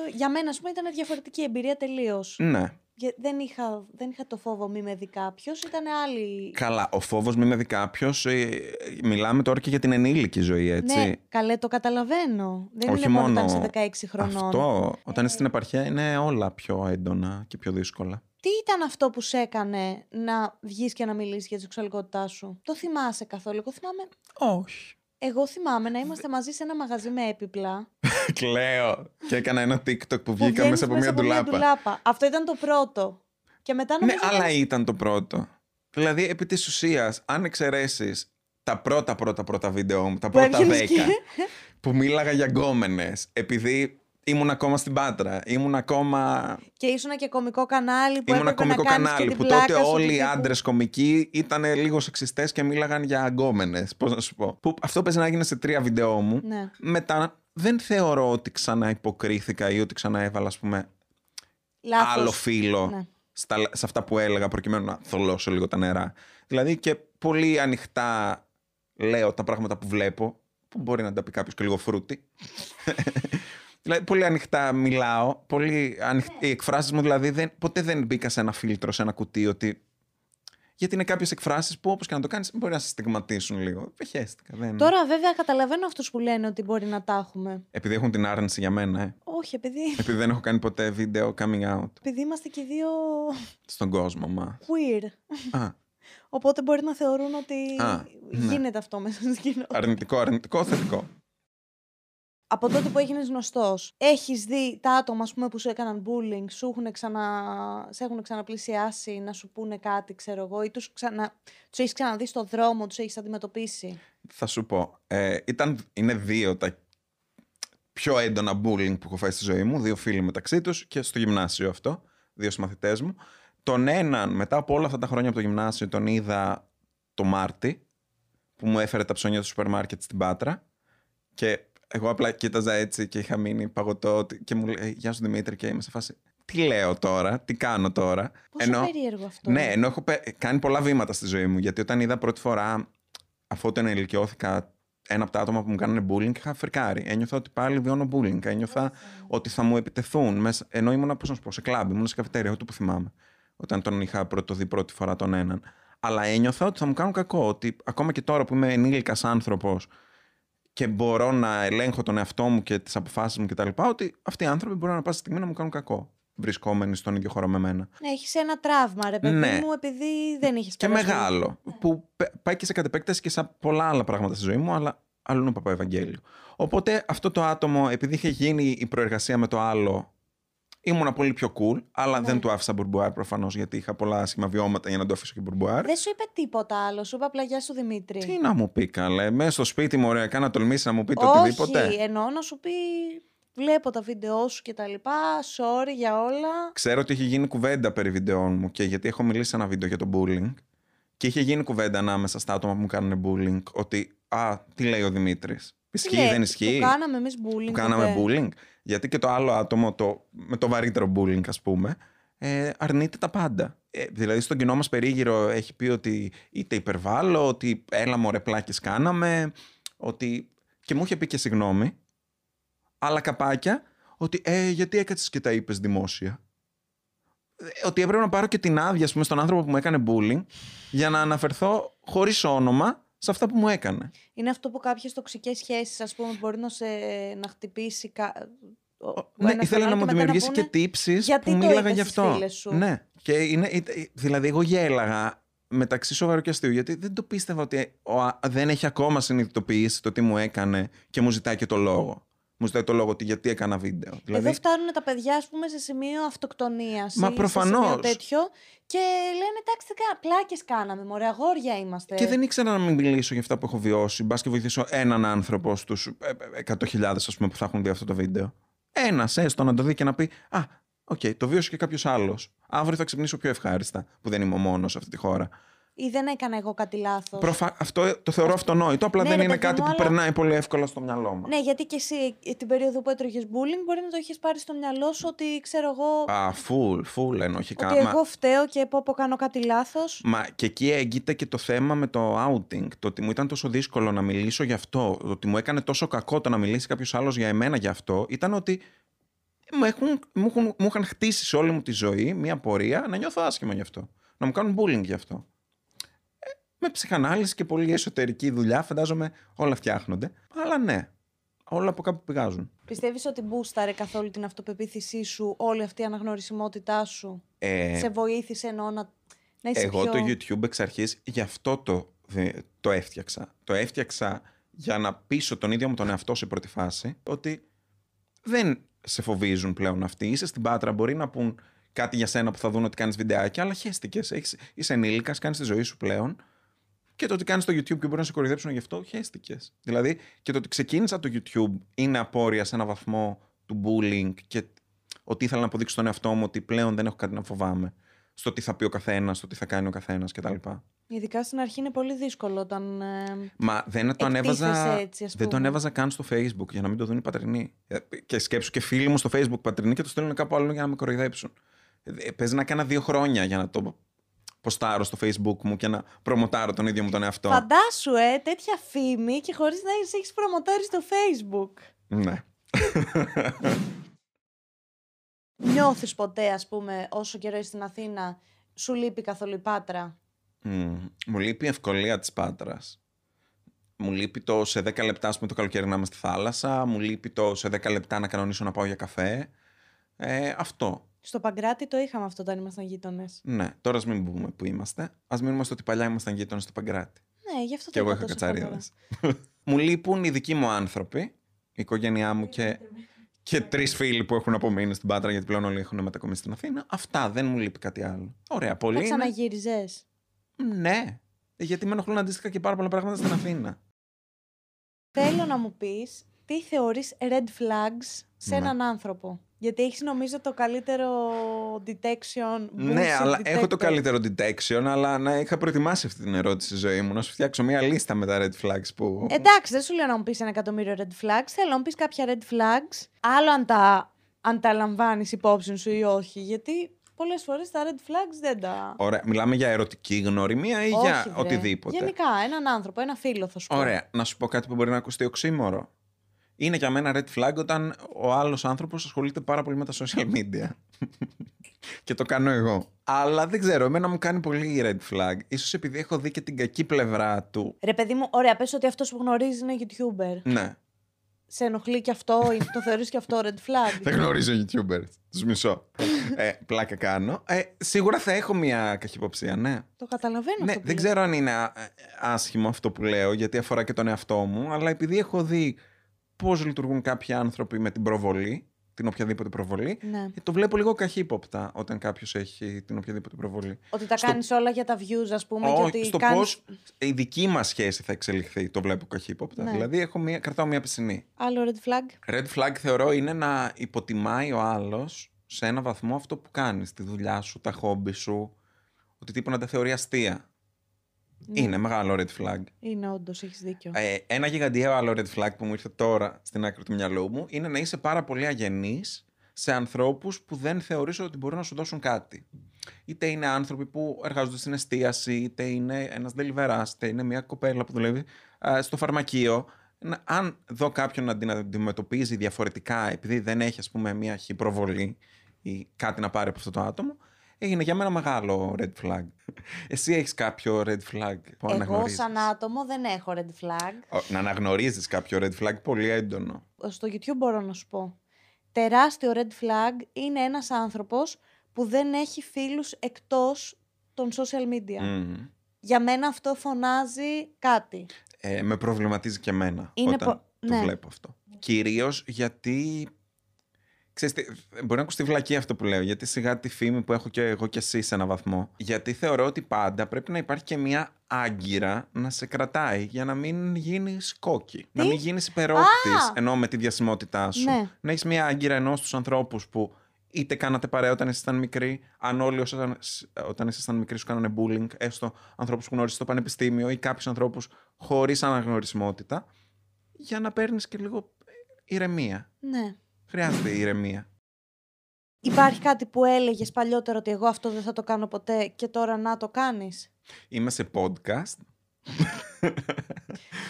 ε, για μένα, ας πούμε, ήταν διαφορετική εμπειρία τελείως. Ναι. Δεν, είχα, δεν είχα το φόβο μη με δει κάποιος, ήταν άλλη. Καλά, ο φόβος μη με δει κάποιος. μιλάμε τώρα και για την ενήλικη ζωή, έτσι. Ναι, καλέ, το καταλαβαίνω. Δεν Όχι είναι μόνο μόνο όταν είσαι 16 χρονών. Αυτό, όταν είσαι στην επαρχία, είναι όλα πιο έντονα και πιο δύσκολα. Τι ήταν αυτό που σε έκανε να βγεις και να μιλήσεις για τη σεξουαλικότητά σου; Το θυμάσαι καθόλου; Εγώ θυμάμαι, Όχι. Εγώ θυμάμαι να είμαστε μαζί σε ένα μαγαζί με έπιπλα. Κλαίω. Και έκανα ένα TikTok που που βγήκα βγαίνεις μέσα από μια ντουλάπα. ντουλάπα. Αυτό ήταν το πρώτο. Και μετά Ναι, νομίζω αλλά ήταν- ήταν το πρώτο. Δηλαδή, επί της ουσίας, αν εξαιρέσεις τα πρώτα πρώτα πρώτα βίντεο μου, τα Που πρώτα έβγαινες δέκα, και- που μίλαγα για γκόμενες, επειδή ήμουν ακόμα στην Πάτρα, ήμουν ακόμα Και ήσουν και κομικό κανάλι που Ήμουν ένα έπρεπε να κομικό κάνεις και κανάλι την που πλάκα τότε σου όλοι του οι τύπου. άντρες κομικοί ήταν λίγο σεξιστές και μίλαγαν για αγκόμενες. Πώς να σου πω. Που αυτό παίζει να γίνει σε τρία βίντεο μου. Ναι. Μετά δεν θεωρώ ότι ξανά υποκρίθηκα ή ότι ξανά έβαλα, ας πούμε, Λάθος. άλλο φίλο Ναι. στα, σε αυτά που έλεγα προκειμένου να θολώσω λίγο τα νερά. Δηλαδή και πολύ ανοιχτά λέω τα πράγματα που βλέπω, που μπορεί να τα πει κάποιος και λίγο φρούτι. Δηλαδή πολύ ανοιχτά μιλάω, πολύ ανοιχ... οι εκφράσεις μου δηλαδή δεν, ποτέ δεν μπήκα σε ένα φίλτρο, σε ένα κουτί ότι... Γιατί είναι κάποιες εκφράσεις που όπως και να το κάνεις μπορεί να σε στιγματίσουν λίγο. Πεχέστηκα. Δεν... Τώρα βέβαια καταλαβαίνω αυτούς που λένε ότι μπορεί να τα έχουμε. Επειδή έχουν την άρνηση για μένα, ε. Όχι, επειδή, Επειδή δεν έχω κάνει ποτέ βίντεο coming out επειδή είμαστε και οι δύο στον κόσμο μα. queer. Α, Οπότε μπορεί να θεωρούν ότι Α, ναι. γίνεται αυτό μέσα στην κοινότητα. αρνητικό, αρνητικό, θετικό. Από τότε που έγινες γνωστός, έχεις δει τα άτομα ας πούμε, που σου έκαναν bullying, σου έχουν ξανα... σε έχουν ξαναπλησιάσει να σου πούνε κάτι, ξέρω εγώ, ή τους, ξανα... τους έχεις ξαναδεί στο δρόμο, τους έχεις αντιμετωπίσει; Θα σου πω. Ε, ήταν, είναι δύο τα πιο έντονα bullying που έχω φάει στη ζωή μου. Δύο φίλοι μεταξύ τους και στο γυμνάσιο αυτό. Δύο συμμαθητές μου. Τον έναν, μετά από όλα αυτά τα χρόνια από το γυμνάσιο, τον είδα το Μάρτι, που μου έφερε τα ψώνια του σούπερ μάρκετ στην Πάτρα. Και εγώ απλά κοίταζα έτσι και είχα μείνει παγωτό και μου λέει Γεια σου Δημήτρη και είμαι σε φάση τι λέω τώρα, τι κάνω τώρα; Πόσο ενώ, περίεργο αυτό. Ναι, ενώ έχω κάνει πολλά βήματα στη ζωή μου. Γιατί όταν είδα πρώτη φορά, αφού όταν ενηλικιώθηκα, ένα από τα άτομα που μου κάνανε bullying, είχα φρικάρει. Ένιωθα ότι πάλι βιώνω bullying. Ένιωθα ότι θα μου επιτεθούν. Μέσα, ενώ ήμουν, πώς να σου πω, σε κλαμπ, ήμουν σε καφετέρια, αυτό που θυμάμαι. Όταν τον είχα πρώτο δει πρώτη φορά τον έναν. Αλλά ένιωθα ότι θα μου κάνουν κακό. Ότι ακόμα και τώρα που είμαι ενήλικας άνθρωπος και μπορώ να ελέγχω τον εαυτό μου και τις αποφάσεις μου κτλ. Ότι αυτοί οι άνθρωποι μπορούν να πάση στιγμή να μου κάνουν κακό. Βρισκόμενοι στον ίδιο χώρο με μένα. Ναι, έχεις ένα τραύμα, ρε παιδί ναι. μου, επειδή δεν είχε Και μεγάλο. Ναι. Που πάει και σε κατ' επέκταση και σε πολλά άλλα πράγματα στη ζωή μου, αλλά αλλού παπά Ευαγγέλιο. Οπότε αυτό το άτομο, επειδή είχε γίνει η προεργασία με το άλλο Ήμουνα πολύ πιο cool, αλλά ναι. δεν του άφησα μπουρμπουάρ προφανώς γιατί είχα πολλά άσχημα βιώματα για να το αφήσω και μπουρμπουάρ. Δεν σου είπε τίποτα άλλο, σου είπε απλά γεια σου Δημήτρη. Τι να μου πει, καλέ. Μέσα στο σπίτι μου, ωραία, κάνα τολμήσει να μου πει το οτιδήποτε. Όχι, εννοώ να σου πει. Βλέπω τα βίντεό σου και τα λοιπά. Sorry για όλα. Ξέρω ότι έχει γίνει κουβέντα περί βιντεών μου και γιατί έχω μιλήσει σε ένα βίντεο για το bullying. Και είχε γίνει κουβέντα ανάμεσα στα άτομα που μου κάνουν bullying ότι Α, τι λέει ο Δημήτρης. Ισχύει, δεν ισχύει; Που κάναμε εμείς bullying. Που κάναμε bullying. Γιατί και το άλλο άτομο το, με το βαρύτερο bullying, ας πούμε, ε, αρνείται τα πάντα. Ε, δηλαδή στον κοινό μας περίγυρο έχει πει ότι είτε υπερβάλλω, ότι έλα μωρέ πλάκες κάναμε, ότι... Και μου είχε πει και συγγνώμη, αλλά καπάκια, ότι ε, γιατί έκατσες και τα είπες δημόσια; Ε, ότι έπρεπε να πάρω και την άδεια, πούμε, στον άνθρωπο που μου έκανε bullying, για να αναφερθώ χωρίς όνομα σε αυτά που μου έκανε. Είναι αυτό που κάποιες τοξικές σχέσεις, ας πούμε, μπορεί να σε να χτυπήσει. Κα... Ναι, ήθελα να μου δημιουργήσει και τύψεις που μίλαγα γι' αυτό. Σου; Ναι, και είναι, δηλαδή εγώ γέλαγα μεταξύ σοβαρού και αστείου, γιατί δεν το πίστευα ότι δεν έχει ακόμα συνειδητοποιήσει το τι μου έκανε και μου ζητάει και το λόγο μου ζητάει το λόγο ότι γιατί έκανα βίντεο. Δηλαδή... Εδώ φτάνουν τα παιδιά, ας πούμε, σε σημείο αυτοκτονίας. Μα προφανώς. τέτοιο. Και λένε, εντάξει, πλάκες κάναμε. Μωρέ, αγόρια είμαστε. Και δεν ήξερα να μην μιλήσω για αυτά που έχω βιώσει. Μπας και βοηθήσω έναν άνθρωπο στους 100.000 ας πούμε που θα έχουν δει αυτό το βίντεο. Ένας έστω να το δει και να πει Α, OK, okay, το βίωσε και κάποιος άλλος. Αύριο θα ξυπνήσω πιο ευχάριστα που δεν είμαι ο μόνος σε αυτή τη χώρα ή δεν έκανα εγώ κάτι λάθος; Προφα... Αυτό το θεωρώ αυτονόητο, απλά ναι, δεν είναι κάτι που αλλά... περνάει πολύ εύκολα στο μυαλό μου. Ναι, γιατί και εσύ την περίοδο που έτρωγες bullying μπορεί να το έχει πάρει στο μυαλό σου ότι ξέρω εγώ. Α, full, full ενοχικά. Ότι εγώ φταίω και πω, πω κάνω κάτι λάθος. Μα και εκεί έγκειται και το θέμα με το outing. Το ότι μου ήταν τόσο δύσκολο να μιλήσω γι' αυτό, το ότι μου έκανε τόσο κακό το να μιλήσει κάποιος άλλος για εμένα γι' αυτό, ήταν ότι μου, έχουν, μου, έχουν, μου είχαν χτίσει σε όλη μου τη ζωή μια πορεία να νιώθω άσχημα γι' αυτό. Να μου κάνουν bullying γι' αυτό με ψυχανάλυση και πολύ εσωτερική δουλειά, φαντάζομαι όλα φτιάχνονται. Αλλά ναι, όλα από κάπου πηγάζουν. Πιστεύεις ότι μπούσταρε καθόλου την αυτοπεποίθησή σου, όλη αυτή η αναγνωρισιμότητά σου; Ε, σε βοήθησε εννοώ να, να είσαι Εγώ πιο... το YouTube εξ αρχής γι' αυτό το, το έφτιαξα. Το έφτιαξα για να πείσω τον ίδιο μου τον εαυτό σε πρώτη φάση ότι δεν σε φοβίζουν πλέον αυτοί. Είσαι στην Πάτρα, μπορεί να πούν κάτι για σένα που θα δουν ότι κάνεις βιντεάκια, αλλά χέστηκε. Είσαι ενήλικας, κάνεις τη ζωή σου πλέον. Και το ότι κάνεις το YouTube και μπορεί να σε κοροϊδέψουν γι' αυτό, χαίστηκες. Δηλαδή και το ότι ξεκίνησα το YouTube είναι απόρρια σε ένα βαθμό του bullying και ότι ήθελα να αποδείξω στον εαυτό μου ότι πλέον δεν έχω κάτι να φοβάμαι. Στο τι θα πει ο καθένας, στο τι θα κάνει ο καθένας κτλ. Ειδικά στην αρχή είναι πολύ δύσκολο όταν. Ε, Μα δεν το ανέβαζα. Έτσι, δεν το ανέβαζα καν στο Facebook για να μην το δουν οι πατρινοί. Ε, και σκέψου και φίλοι μου στο Facebook πατρινοί και το στέλνουν κάπου άλλο για να με κοροϊδέψουν. Ε, παίζει να κάνα δύο χρόνια για να το ποστάρω στο facebook μου και να προμοτάρω τον ίδιο μου τον εαυτό. Φαντάσου, ε, τέτοια φήμη και χωρίς να έχεις προμοτάρει στο facebook. Ναι. Νιώθεις ποτέ, ας πούμε, όσο καιρό είσαι στην Αθήνα, σου λείπει καθόλου η Πάτρα; μου λείπει η ευκολία της Πάτρας. Μου λείπει το σε 10 λεπτά, ας πούμε, το καλοκαίρι να είμαι στη θάλασσα. Μου λείπει το σε 10 λεπτά να κανονίσω να πάω για καφέ. Ε, αυτό. Στο Παγκράτη το είχαμε αυτό όταν ήμασταν γείτονες. Ναι, τώρα ας μην πούμε που είμαστε. Α μείνουμε στο ότι παλιά ήμασταν γείτονες στο Παγκράτη. Ναι, γι' αυτό το Και εγώ είχα κατσαρίδε. μου λείπουν οι δικοί μου άνθρωποι η οικογένειά μου και, και τρεις φίλοι που έχουν απομείνει στην Πάτρα, γιατί πλέον όλοι έχουν μετακομίσει στην Αθήνα. Αυτά δεν μου λείπει κάτι άλλο. Ωραία, πολύ. Θα είναι. ξαναγύριζε. Ναι. Γιατί με ενοχλούν αντίστοιχα και πάρα πολλά πράγματα στην Αθήνα. Θέλω να μου πεις τι θεωρείς red flags σε Ναι. έναν άνθρωπο; Γιατί έχεις νομίζω το καλύτερο detection. Ναι, bullshit αλλά έχω το detector. καλύτερο detection, αλλά να είχα προετοιμάσει αυτή την ερώτηση στη ζωή μου. Να σου φτιάξω μια λίστα με τα red flags που. Εντάξει, δεν σου λέω να μου πεις ένα εκατομμύριο red flags. Θέλω να μου πεις κάποια red flags. Άλλο αν τα, αν τα λαμβάνεις υπόψη σου ή όχι. Γιατί πολλές φορές τα red flags δεν τα... Ωραία, μιλάμε για ερωτική γνωριμία ή Όχι, για βρε. οτιδήποτε; Γενικά, έναν άνθρωπο, ένα φίλο θα σου πω. Ωραία, να σου πω κάτι που μπορεί να ακουστεί οξύμορο. Είναι για μένα red flag όταν ο άλλος άνθρωπος ασχολείται πάρα πολύ με τα social media. και το κάνω εγώ. Αλλά δεν ξέρω, εμένα μου κάνει πολύ red flag. Ίσως επειδή έχω δει και την κακή πλευρά του. Ρε παιδί μου, ωραία, πες ότι αυτός που γνωρίζει είναι YouTuber. Ναι, Σε ενοχλεί και αυτό, ή το θεωρείς και αυτό red flag; δεν γνωρίζω YouTubers. Τους μισώ. ε, πλάκα κάνω. Ε, σίγουρα θα έχω μια καχυποψία, ναι. Το καταλαβαίνω Ναι, αυτό που δεν λες. ξέρω αν είναι α- άσχημο αυτό που λέω, γιατί αφορά και τον εαυτό μου, αλλά επειδή έχω δει πώς λειτουργούν κάποιοι άνθρωποι με την προβολή, την οποιαδήποτε προβολή, Ναι. ε, το βλέπω λίγο καχύποπτα όταν κάποιος έχει την οποιαδήποτε προβολή. Ότι τα Στο- κάνεις όλα για τα views, ας πούμε, και Όχι, ότι στο κάνεις... πώς η δική μας σχέση θα εξελιχθεί, το βλέπω καχύποπτα. Ναι. Δηλαδή, έχω μια, κρατάω μια πισινή. Άλλο red flag; Red flag θεωρώ είναι να υποτιμάει ο άλλος σε ένα βαθμό αυτό που κάνεις, τη δουλειά σου, τα χόμπι σου, ότι τύπου να τα θεωρεί αστεία. Ναι. Είναι μεγάλο red flag. Είναι όντως, έχεις δίκιο. Ε, ένα γιγαντιαίο άλλο red flag που μου ήρθε τώρα στην άκρη του μυαλού μου είναι να είσαι πάρα πολύ αγενής σε ανθρώπους που δεν θεωρείς ότι μπορούν να σου δώσουν κάτι. Είτε είναι άνθρωποι που εργάζονται στην εστίαση, είτε είναι ένας deliverás, είτε είναι μια κοπέλα που δουλεύει α, στο φαρμακείο. Να- Αν δω κάποιον να την αντιμετωπίζει διαφορετικά επειδή δεν έχει ας πούμε μια χυπροβολή ή κάτι να πάρει από αυτό το άτομο, έγινε για μένα μεγάλο red flag. Εσύ έχεις κάποιο red flag που Εγώ, αναγνωρίζεις; σαν άτομο, δεν έχω red flag. Ο- Να αναγνωρίζεις κάποιο red flag πολύ έντονο. Στο YouTube μπορώ να σου πω. Τεράστιο red flag είναι ένας άνθρωπος που δεν έχει φίλους εκτός των social media. Μμμ. Για μένα αυτό φωνάζει κάτι. Ε, με προβληματίζει και εμένα Είναι όταν πο- το ναι. βλέπω αυτό. Κυρίως γιατί... Ξέρεις, τι, μπορεί να ακουστεί βλακή αυτό που λέω, γιατί σιγά τη φήμη που έχω και εγώ και εσύ σε ένα βαθμό. Γιατί θεωρώ ότι πάντα πρέπει να υπάρχει και μια άγκυρα να σε κρατάει για να μην γίνεις κόκκι. Να μην γίνεις υπερόπτης Α! ενώ με τη διασημότητά σου. Ναι. Να έχεις μια άγκυρα ενώ στου ανθρώπους που είτε κάνατε παρέα όταν ήσασταν μικροί, αν όλοι όταν, όταν ήσασταν μικροί σου κάνανε bullying, έστω ανθρώπους που γνώρισες στο πανεπιστήμιο ή κάποιους ανθρώπους χωρίς αναγνωρισιμότητα, για να παίρνεις και λίγο ηρεμία. Ναι. Χρειάζεται ηρεμία. Υπάρχει κάτι που έλεγες παλιότερα ότι εγώ αυτό δεν θα το κάνω ποτέ και τώρα να το κάνεις; Είμαι σε podcast.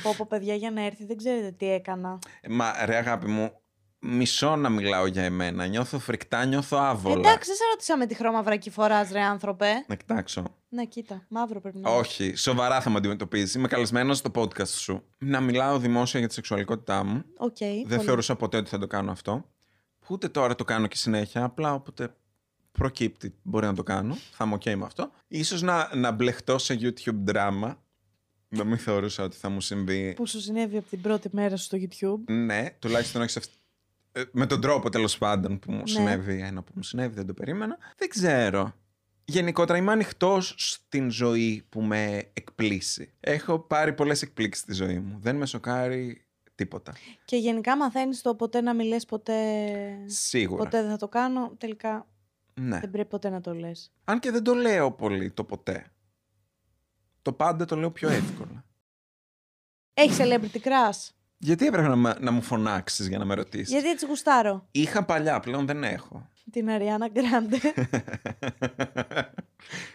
Πω πω παιδιά για να έρθει δεν ξέρετε τι έκανα. Μα ρε αγάπη μου, μισό να μιλάω για εμένα. Νιώθω φρικτά, νιώθω άβολα. Εντάξει, δεν σε ρώτησα με τι χρώμα βρακί φοράς ρε άνθρωπε. Να κοιτάξω. Ναι, κοίτα, μαύρο πρέπει να Όχι, σοβαρά θα με αντιμετωπίζεις. Είμαι καλεσμένος στο podcast σου. Να μιλάω δημόσια για τη σεξουαλικότητά μου. Οκ. Δεν πολύ. θεωρούσα ποτέ ότι θα το κάνω αυτό. Ούτε τώρα το κάνω και συνέχεια. Απλά όποτε προκύπτει μπορεί να το κάνω. Θα είμαι OK με αυτό. Ίσως να, να μπλεχτώ σε YouTube drama. Δεν μην θεωρούσα ότι θα μου συμβεί. Που σου συνέβη από την πρώτη μέρα σου στο YouTube. Ναι, τουλάχιστον όχι σε αυτή. Ε, Με τον τρόπο τέλος πάντων που μου Ναι. συνέβη ένα που μου συνέβη, δεν το περίμενα. Δεν ξέρω. Γενικότερα είμαι ανοιχτός στην ζωή που με εκπλήσει. Έχω πάρει πολλές εκπλήξεις στη ζωή μου. Δεν με σοκάρει τίποτα. Και γενικά μαθαίνεις το ποτέ να μιλές ποτέ... Σίγουρα. Ποτέ δεν θα το κάνω. Τελικά Ναι. δεν πρέπει ποτέ να το λες. Αν και δεν το λέω πολύ το ποτέ. Το πάντα το λέω πιο εύκολα. Έχεις celebrity crush; Γιατί έπρεπε να, με- να μου φωνάξεις για να με ρωτήσεις; Γιατί έτσι γουστάρω. Είχα παλιά, πλέον δεν έχω. Την Αριάννα Γκράντε.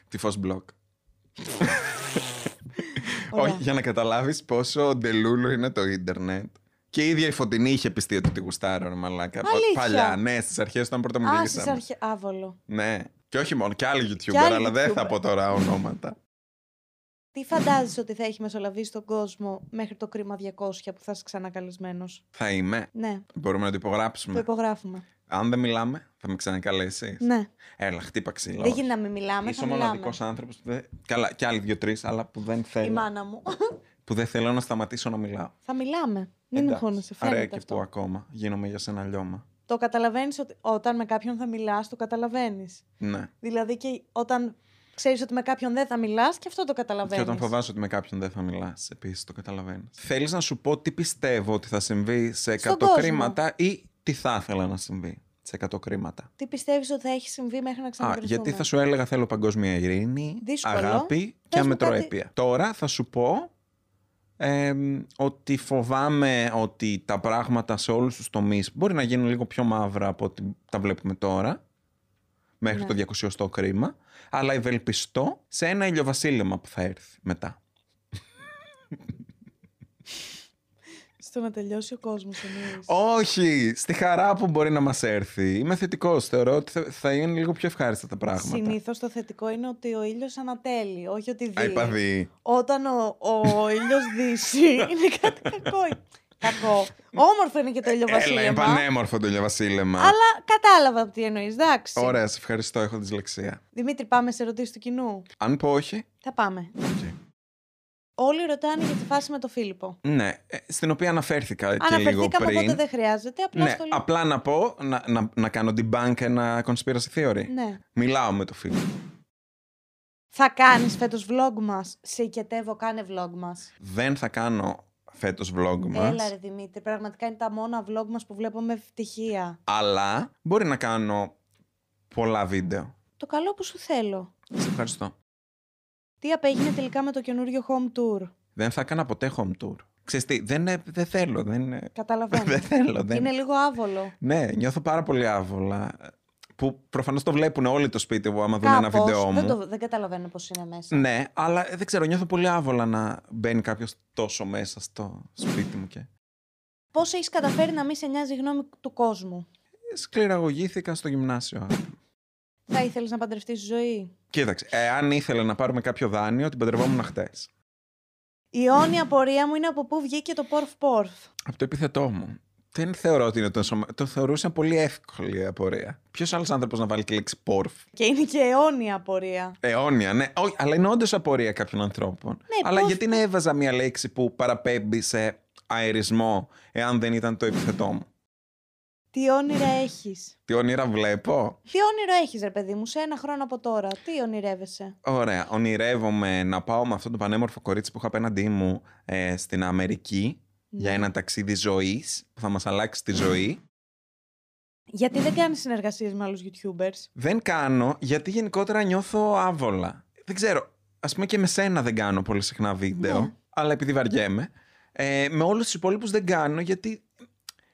Τη φως μπλοκ. Ωραία. Όχι, για να καταλάβεις πόσο ντελούλο είναι το ίντερνετ. Και η ίδια η Φωτεινή είχε πιστεί ότι τη γουστάρω, ρε μαλάκα. Πα- Αλήθεια; Παλιά, ναι, στις αρχές όταν πρώτα Α, στις μιλήσαμε. αρχές... Άβολο. Ναι. Και όχι μόνο, και άλλοι YouTuber, άλλοι αλλά δεν θα YouTuber. πω τώρα ονόματα. Τι φαντάζεσαι ότι θα έχει μεσολαβήσει τον κόσμο μέχρι το κρίμα 200 που θα είσαι ξανακαλεσμένος; θα είμαι. Ναι, Μπορούμε να το το υπογράψουμε. υπογράφουμε. Αν δεν μιλάμε, θα με ξανακαλέσει. Ναι. Έλα, χτύπα ξύλα. Δεν όχι. γίνεται να μην μιλάμε. Είσαι θα ο μιλάμε. μοναδικός άνθρωπος που δεν. Καλά, και άλλοι δύο-τρει, αλλά που δεν Η θέλει. μάνα μου. που δεν θέλω να σταματήσω να μιλάω. Θα μιλάμε. Μην Εντάξει. αγχώνεσαι, Άρα φαίνεται και αυτό. που ακόμα γίνομαι για σένα λιώμα. Το καταλαβαίνεις ότι όταν με κάποιον θα μιλάς, το καταλαβαίνεις. Ναι. Δηλαδή και όταν ξέρεις ότι με κάποιον δεν θα μιλάς, και αυτό το Και καταλαβαίνει. όταν φοβάσαι ότι με κάποιον δεν θα μιλάς, επίσης το καταλαβαίνεις. Θέλεις να σου πω τι πιστεύω ότι θα συμβεί σε 100 Στον κόσμο. κρίματα ή τι θα ήθελα να συμβεί σε 100 κρίματα; Τι πιστεύεις ότι θα έχει συμβεί μέχρι να Α, ξαναβρεθούμε; γιατί θα σου έλεγα θέλω παγκόσμια ειρήνη, Δύσκολο. αγάπη Πες και μου αμετροέπεια. Τώρα θα σου πω εμ, ότι φοβάμαι ότι τα πράγματα σε όλους τους τομείς μπορεί να γίνουν λίγο πιο μαύρα από ό,τι τα βλέπουμε τώρα, μέχρι Ναι. το 200 κρίμα, αλλά ευελπιστώ σε ένα ηλιοβασίλεμα που θα έρθει μετά. Στο να τελειώσει ο κόσμος, εννοείς. Όχι, στη χαρά που μπορεί να μας έρθει. Είμαι θετικός, θεωρώ ότι θα, θα είναι λίγο πιο ευχάριστα τα πράγματα. Συνήθως το θετικό είναι ότι ο ήλιος ανατέλει, όχι ότι Α, δει. είπα δει. Όταν ο, ο ήλιος δύσει, είναι κάτι κακό. Κακό. Όμορφο είναι και το Έλα, είναι ηλιοβασίλεμα. πανέμορφο το ηλιοβασίλεμα. Αλλά κατάλαβα τι εννοείς, εντάξει. Ωραία, σε ευχαριστώ, έχω δυσλεξία. Δημήτρη, πάμε σε ερωτήσεις του κοινού; Αν πω όχι. Θα πάμε. οκ. Όλοι ρωτάνε για τη φάση με τον Φίλιππο. Ναι, ε, στην οποία αναφέρθηκα και λίγο Αναφερθήκαμε, πριν. οπότε δεν χρειάζεται. Απλά ναι, στο λέω. απλά να πω, να, να, να κάνω debunk ένα conspiracy theory. Ναι. Μιλάω με τον Φίλιππο. Θα κάνεις φέτος Vlogmas. Σε ικετεύω, κάνε Vlogmas. Δεν θα κάνω φέτος vlog μας. Έλα ρε Δημήτρη, πραγματικά είναι τα μόνα vlog μας που βλέπω με ευτυχία. Αλλά μπορεί να κάνω πολλά βίντεο. Το καλό που σου θέλω. Σε ευχαριστώ. Τι απέγινε τελικά με το καινούριο home tour; Δεν θα έκανα ποτέ home tour. Ξέρεις τι, δεν, ε, δεν θέλω. Δεν, ε, Καταλαβαίνω. δεν θέλω. Δεν... Είναι λίγο άβολο. Ναι, νιώθω πάρα πολύ άβολα. Που προφανώς το βλέπουν όλοι το σπίτι μου άμα δουν ένα Κάπως, βίντεο μου. δεν, το, δεν καταλαβαίνω πώς είναι μέσα. Ναι, αλλά ε, δεν ξέρω, νιώθω πολύ άβολα να μπαίνει κάποιος τόσο μέσα στο σπίτι μου και. Πώς έχεις καταφέρει να μην σε νοιάζει η γνώμη του κόσμου; Σκληραγωγήθηκα στο γυμνάσιο. Θα ήθελες να παντρευτείς ζωή; Κοίταξε, εάν ήθελε να πάρουμε κάποιο δάνειο, την παντρευόμουν χτες. Η αιώνια πορεία μου είναι από πού βγήκε το πορφ πορφ. Από το επιθετό μου. Δεν θεωρώ ότι είναι τόσο. Το θεωρούσα πολύ εύκολη η απορία. Ποιος άλλος άνθρωπος να βάλει τη λέξη πόρφ. Και είναι και αιώνια πορεία. Αιώνια, ναι. Όχι, αλλά είναι όντως απορία κάποιων ανθρώπων. αλλά πώς- γιατί να έβαζα μια λέξη που παραπέμπει σε αερισμό, εάν δεν ήταν το επιθετό μου; Τι όνειρα έχεις; Τι όνειρα βλέπω; Τι όνειρο έχεις ρε παιδί μου σε ένα χρόνο από τώρα; Τι ονειρεύεσαι; Ωραία. Ονειρεύομαι να πάω με αυτό το πανέμορφο κορίτσι που είχα απέναντί μου ε, στην Αμερική για Ναι. ένα ταξίδι ζωής που θα μας αλλάξει τη ζωή. Γιατί δεν κάνεις συνεργασίες με άλλους YouTubers; Δεν κάνω γιατί γενικότερα νιώθω άβολα. Δεν ξέρω. Α πούμε και με σένα δεν κάνω πολύ συχνά βίντεο, Ναι. αλλά επειδή βαριέμαι. Ε, με όλους τους υπόλοιπους δεν κάνω γιατί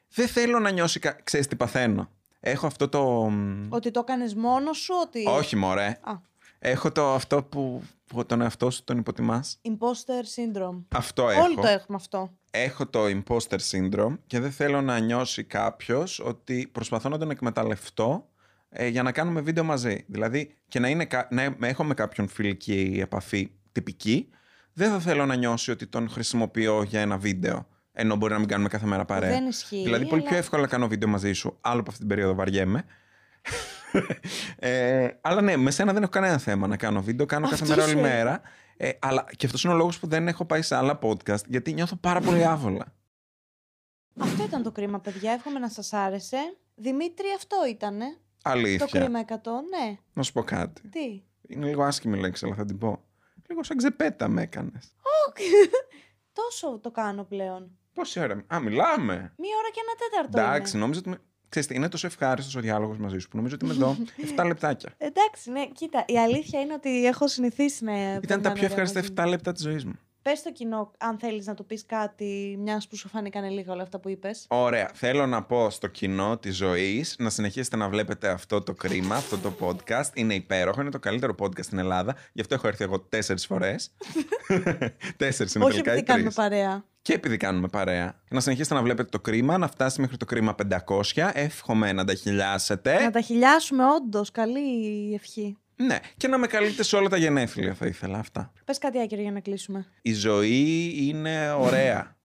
δεν θέλω να νιώσει. Κα... Ξέρεις τι παθαίνω. Έχω αυτό το. Ότι το έκανες μόνος σου, ότι... Όχι, μωρέ. Α, Έχω το αυτό που, που τον εαυτό σου τον υποτιμάς. imposter syndrome. Αυτό έχω. Όλοι το έχουμε αυτό. Έχω το imposter syndrome και δεν θέλω να νιώσει κάποιος ότι προσπαθώ να τον εκμεταλλευτώ ε, για να κάνουμε βίντεο μαζί. Δηλαδή και να, είναι, κα- να έχω με κάποιον φιλική επαφή τυπική, δεν θα θέλω να νιώσει ότι τον χρησιμοποιώ για ένα βίντεο. Ενώ μπορεί να μην κάνουμε κάθε μέρα παρέα. Δεν ισχύει. Δηλαδή, πολύ αλλά- πιο εύκολα κάνω βίντεο μαζί σου. Άλλο από αυτή την περίοδο βαριέμαι. ε, αλλά ναι, με σένα δεν έχω κανένα θέμα να κάνω βίντεο. Κάνω κάθε Αυτό μέρα όλη σου μέρα. Ε, αλλά και αυτός είναι ο λόγος που δεν έχω πάει σε άλλα podcast, γιατί νιώθω πάρα πολύ άβολα. Αυτό ήταν το κρίμα, παιδιά. Εύχομαι να σας άρεσε. Δημήτρη, αυτό ήτανε. Το Αλήθεια. κρίμα 100, ναι. Να σου πω κάτι. Τι; Είναι λίγο άσχημη λέξη, αλλά θα την πω. Λίγο σαν ξεπέτα με έκανες. Τόσο το κάνω πλέον. Πόση ώρα. Α, μιλάμε. Μία ώρα και ένα τέταρτο Εντάξει, είναι. νόμιζα ότι. Με- Ξέρεις τι, είναι τόσο ευχάριστος ο διάλογος μαζί σου που νομίζω ότι είμαι εδώ 7 λεπτάκια. Εντάξει, ναι, κοίτα, η αλήθεια είναι ότι έχω συνηθίσει να. Ήταν τα περνάνε πιο ωραία ευχάριστα μαζί 7 λεπτά της ζωής μου. Πες στο κοινό, αν θέλεις να του πεις κάτι, μιας που σου φάνηκαν λίγα όλα αυτά που είπες. Ωραία. Θέλω να πω στο κοινό της ζωής να συνεχίσετε να βλέπετε αυτό το κρίμα, αυτό το podcast. Είναι υπέροχο, είναι το καλύτερο podcast στην Ελλάδα. Γι' αυτό έχω έρθει εγώ τέσσερις φορές. τέσσερις είναι Όχι τελικά επειδή ή κάνουμε τρεις. παρέα και επειδή κάνουμε παρέα. Να συνεχίσετε να βλέπετε το κρίμα, να φτάσει μέχρι το κρίμα 500. Εύχομαι να τα χιλιάσετε. Να τα χιλιάσουμε, όντως. Καλή ευχή. Ναι, και να με καλείτε σε όλα τα γενέθλια, θα ήθελα αυτά. Πες κάτι άκυρο για να κλείσουμε. Η ζωή είναι ωραία.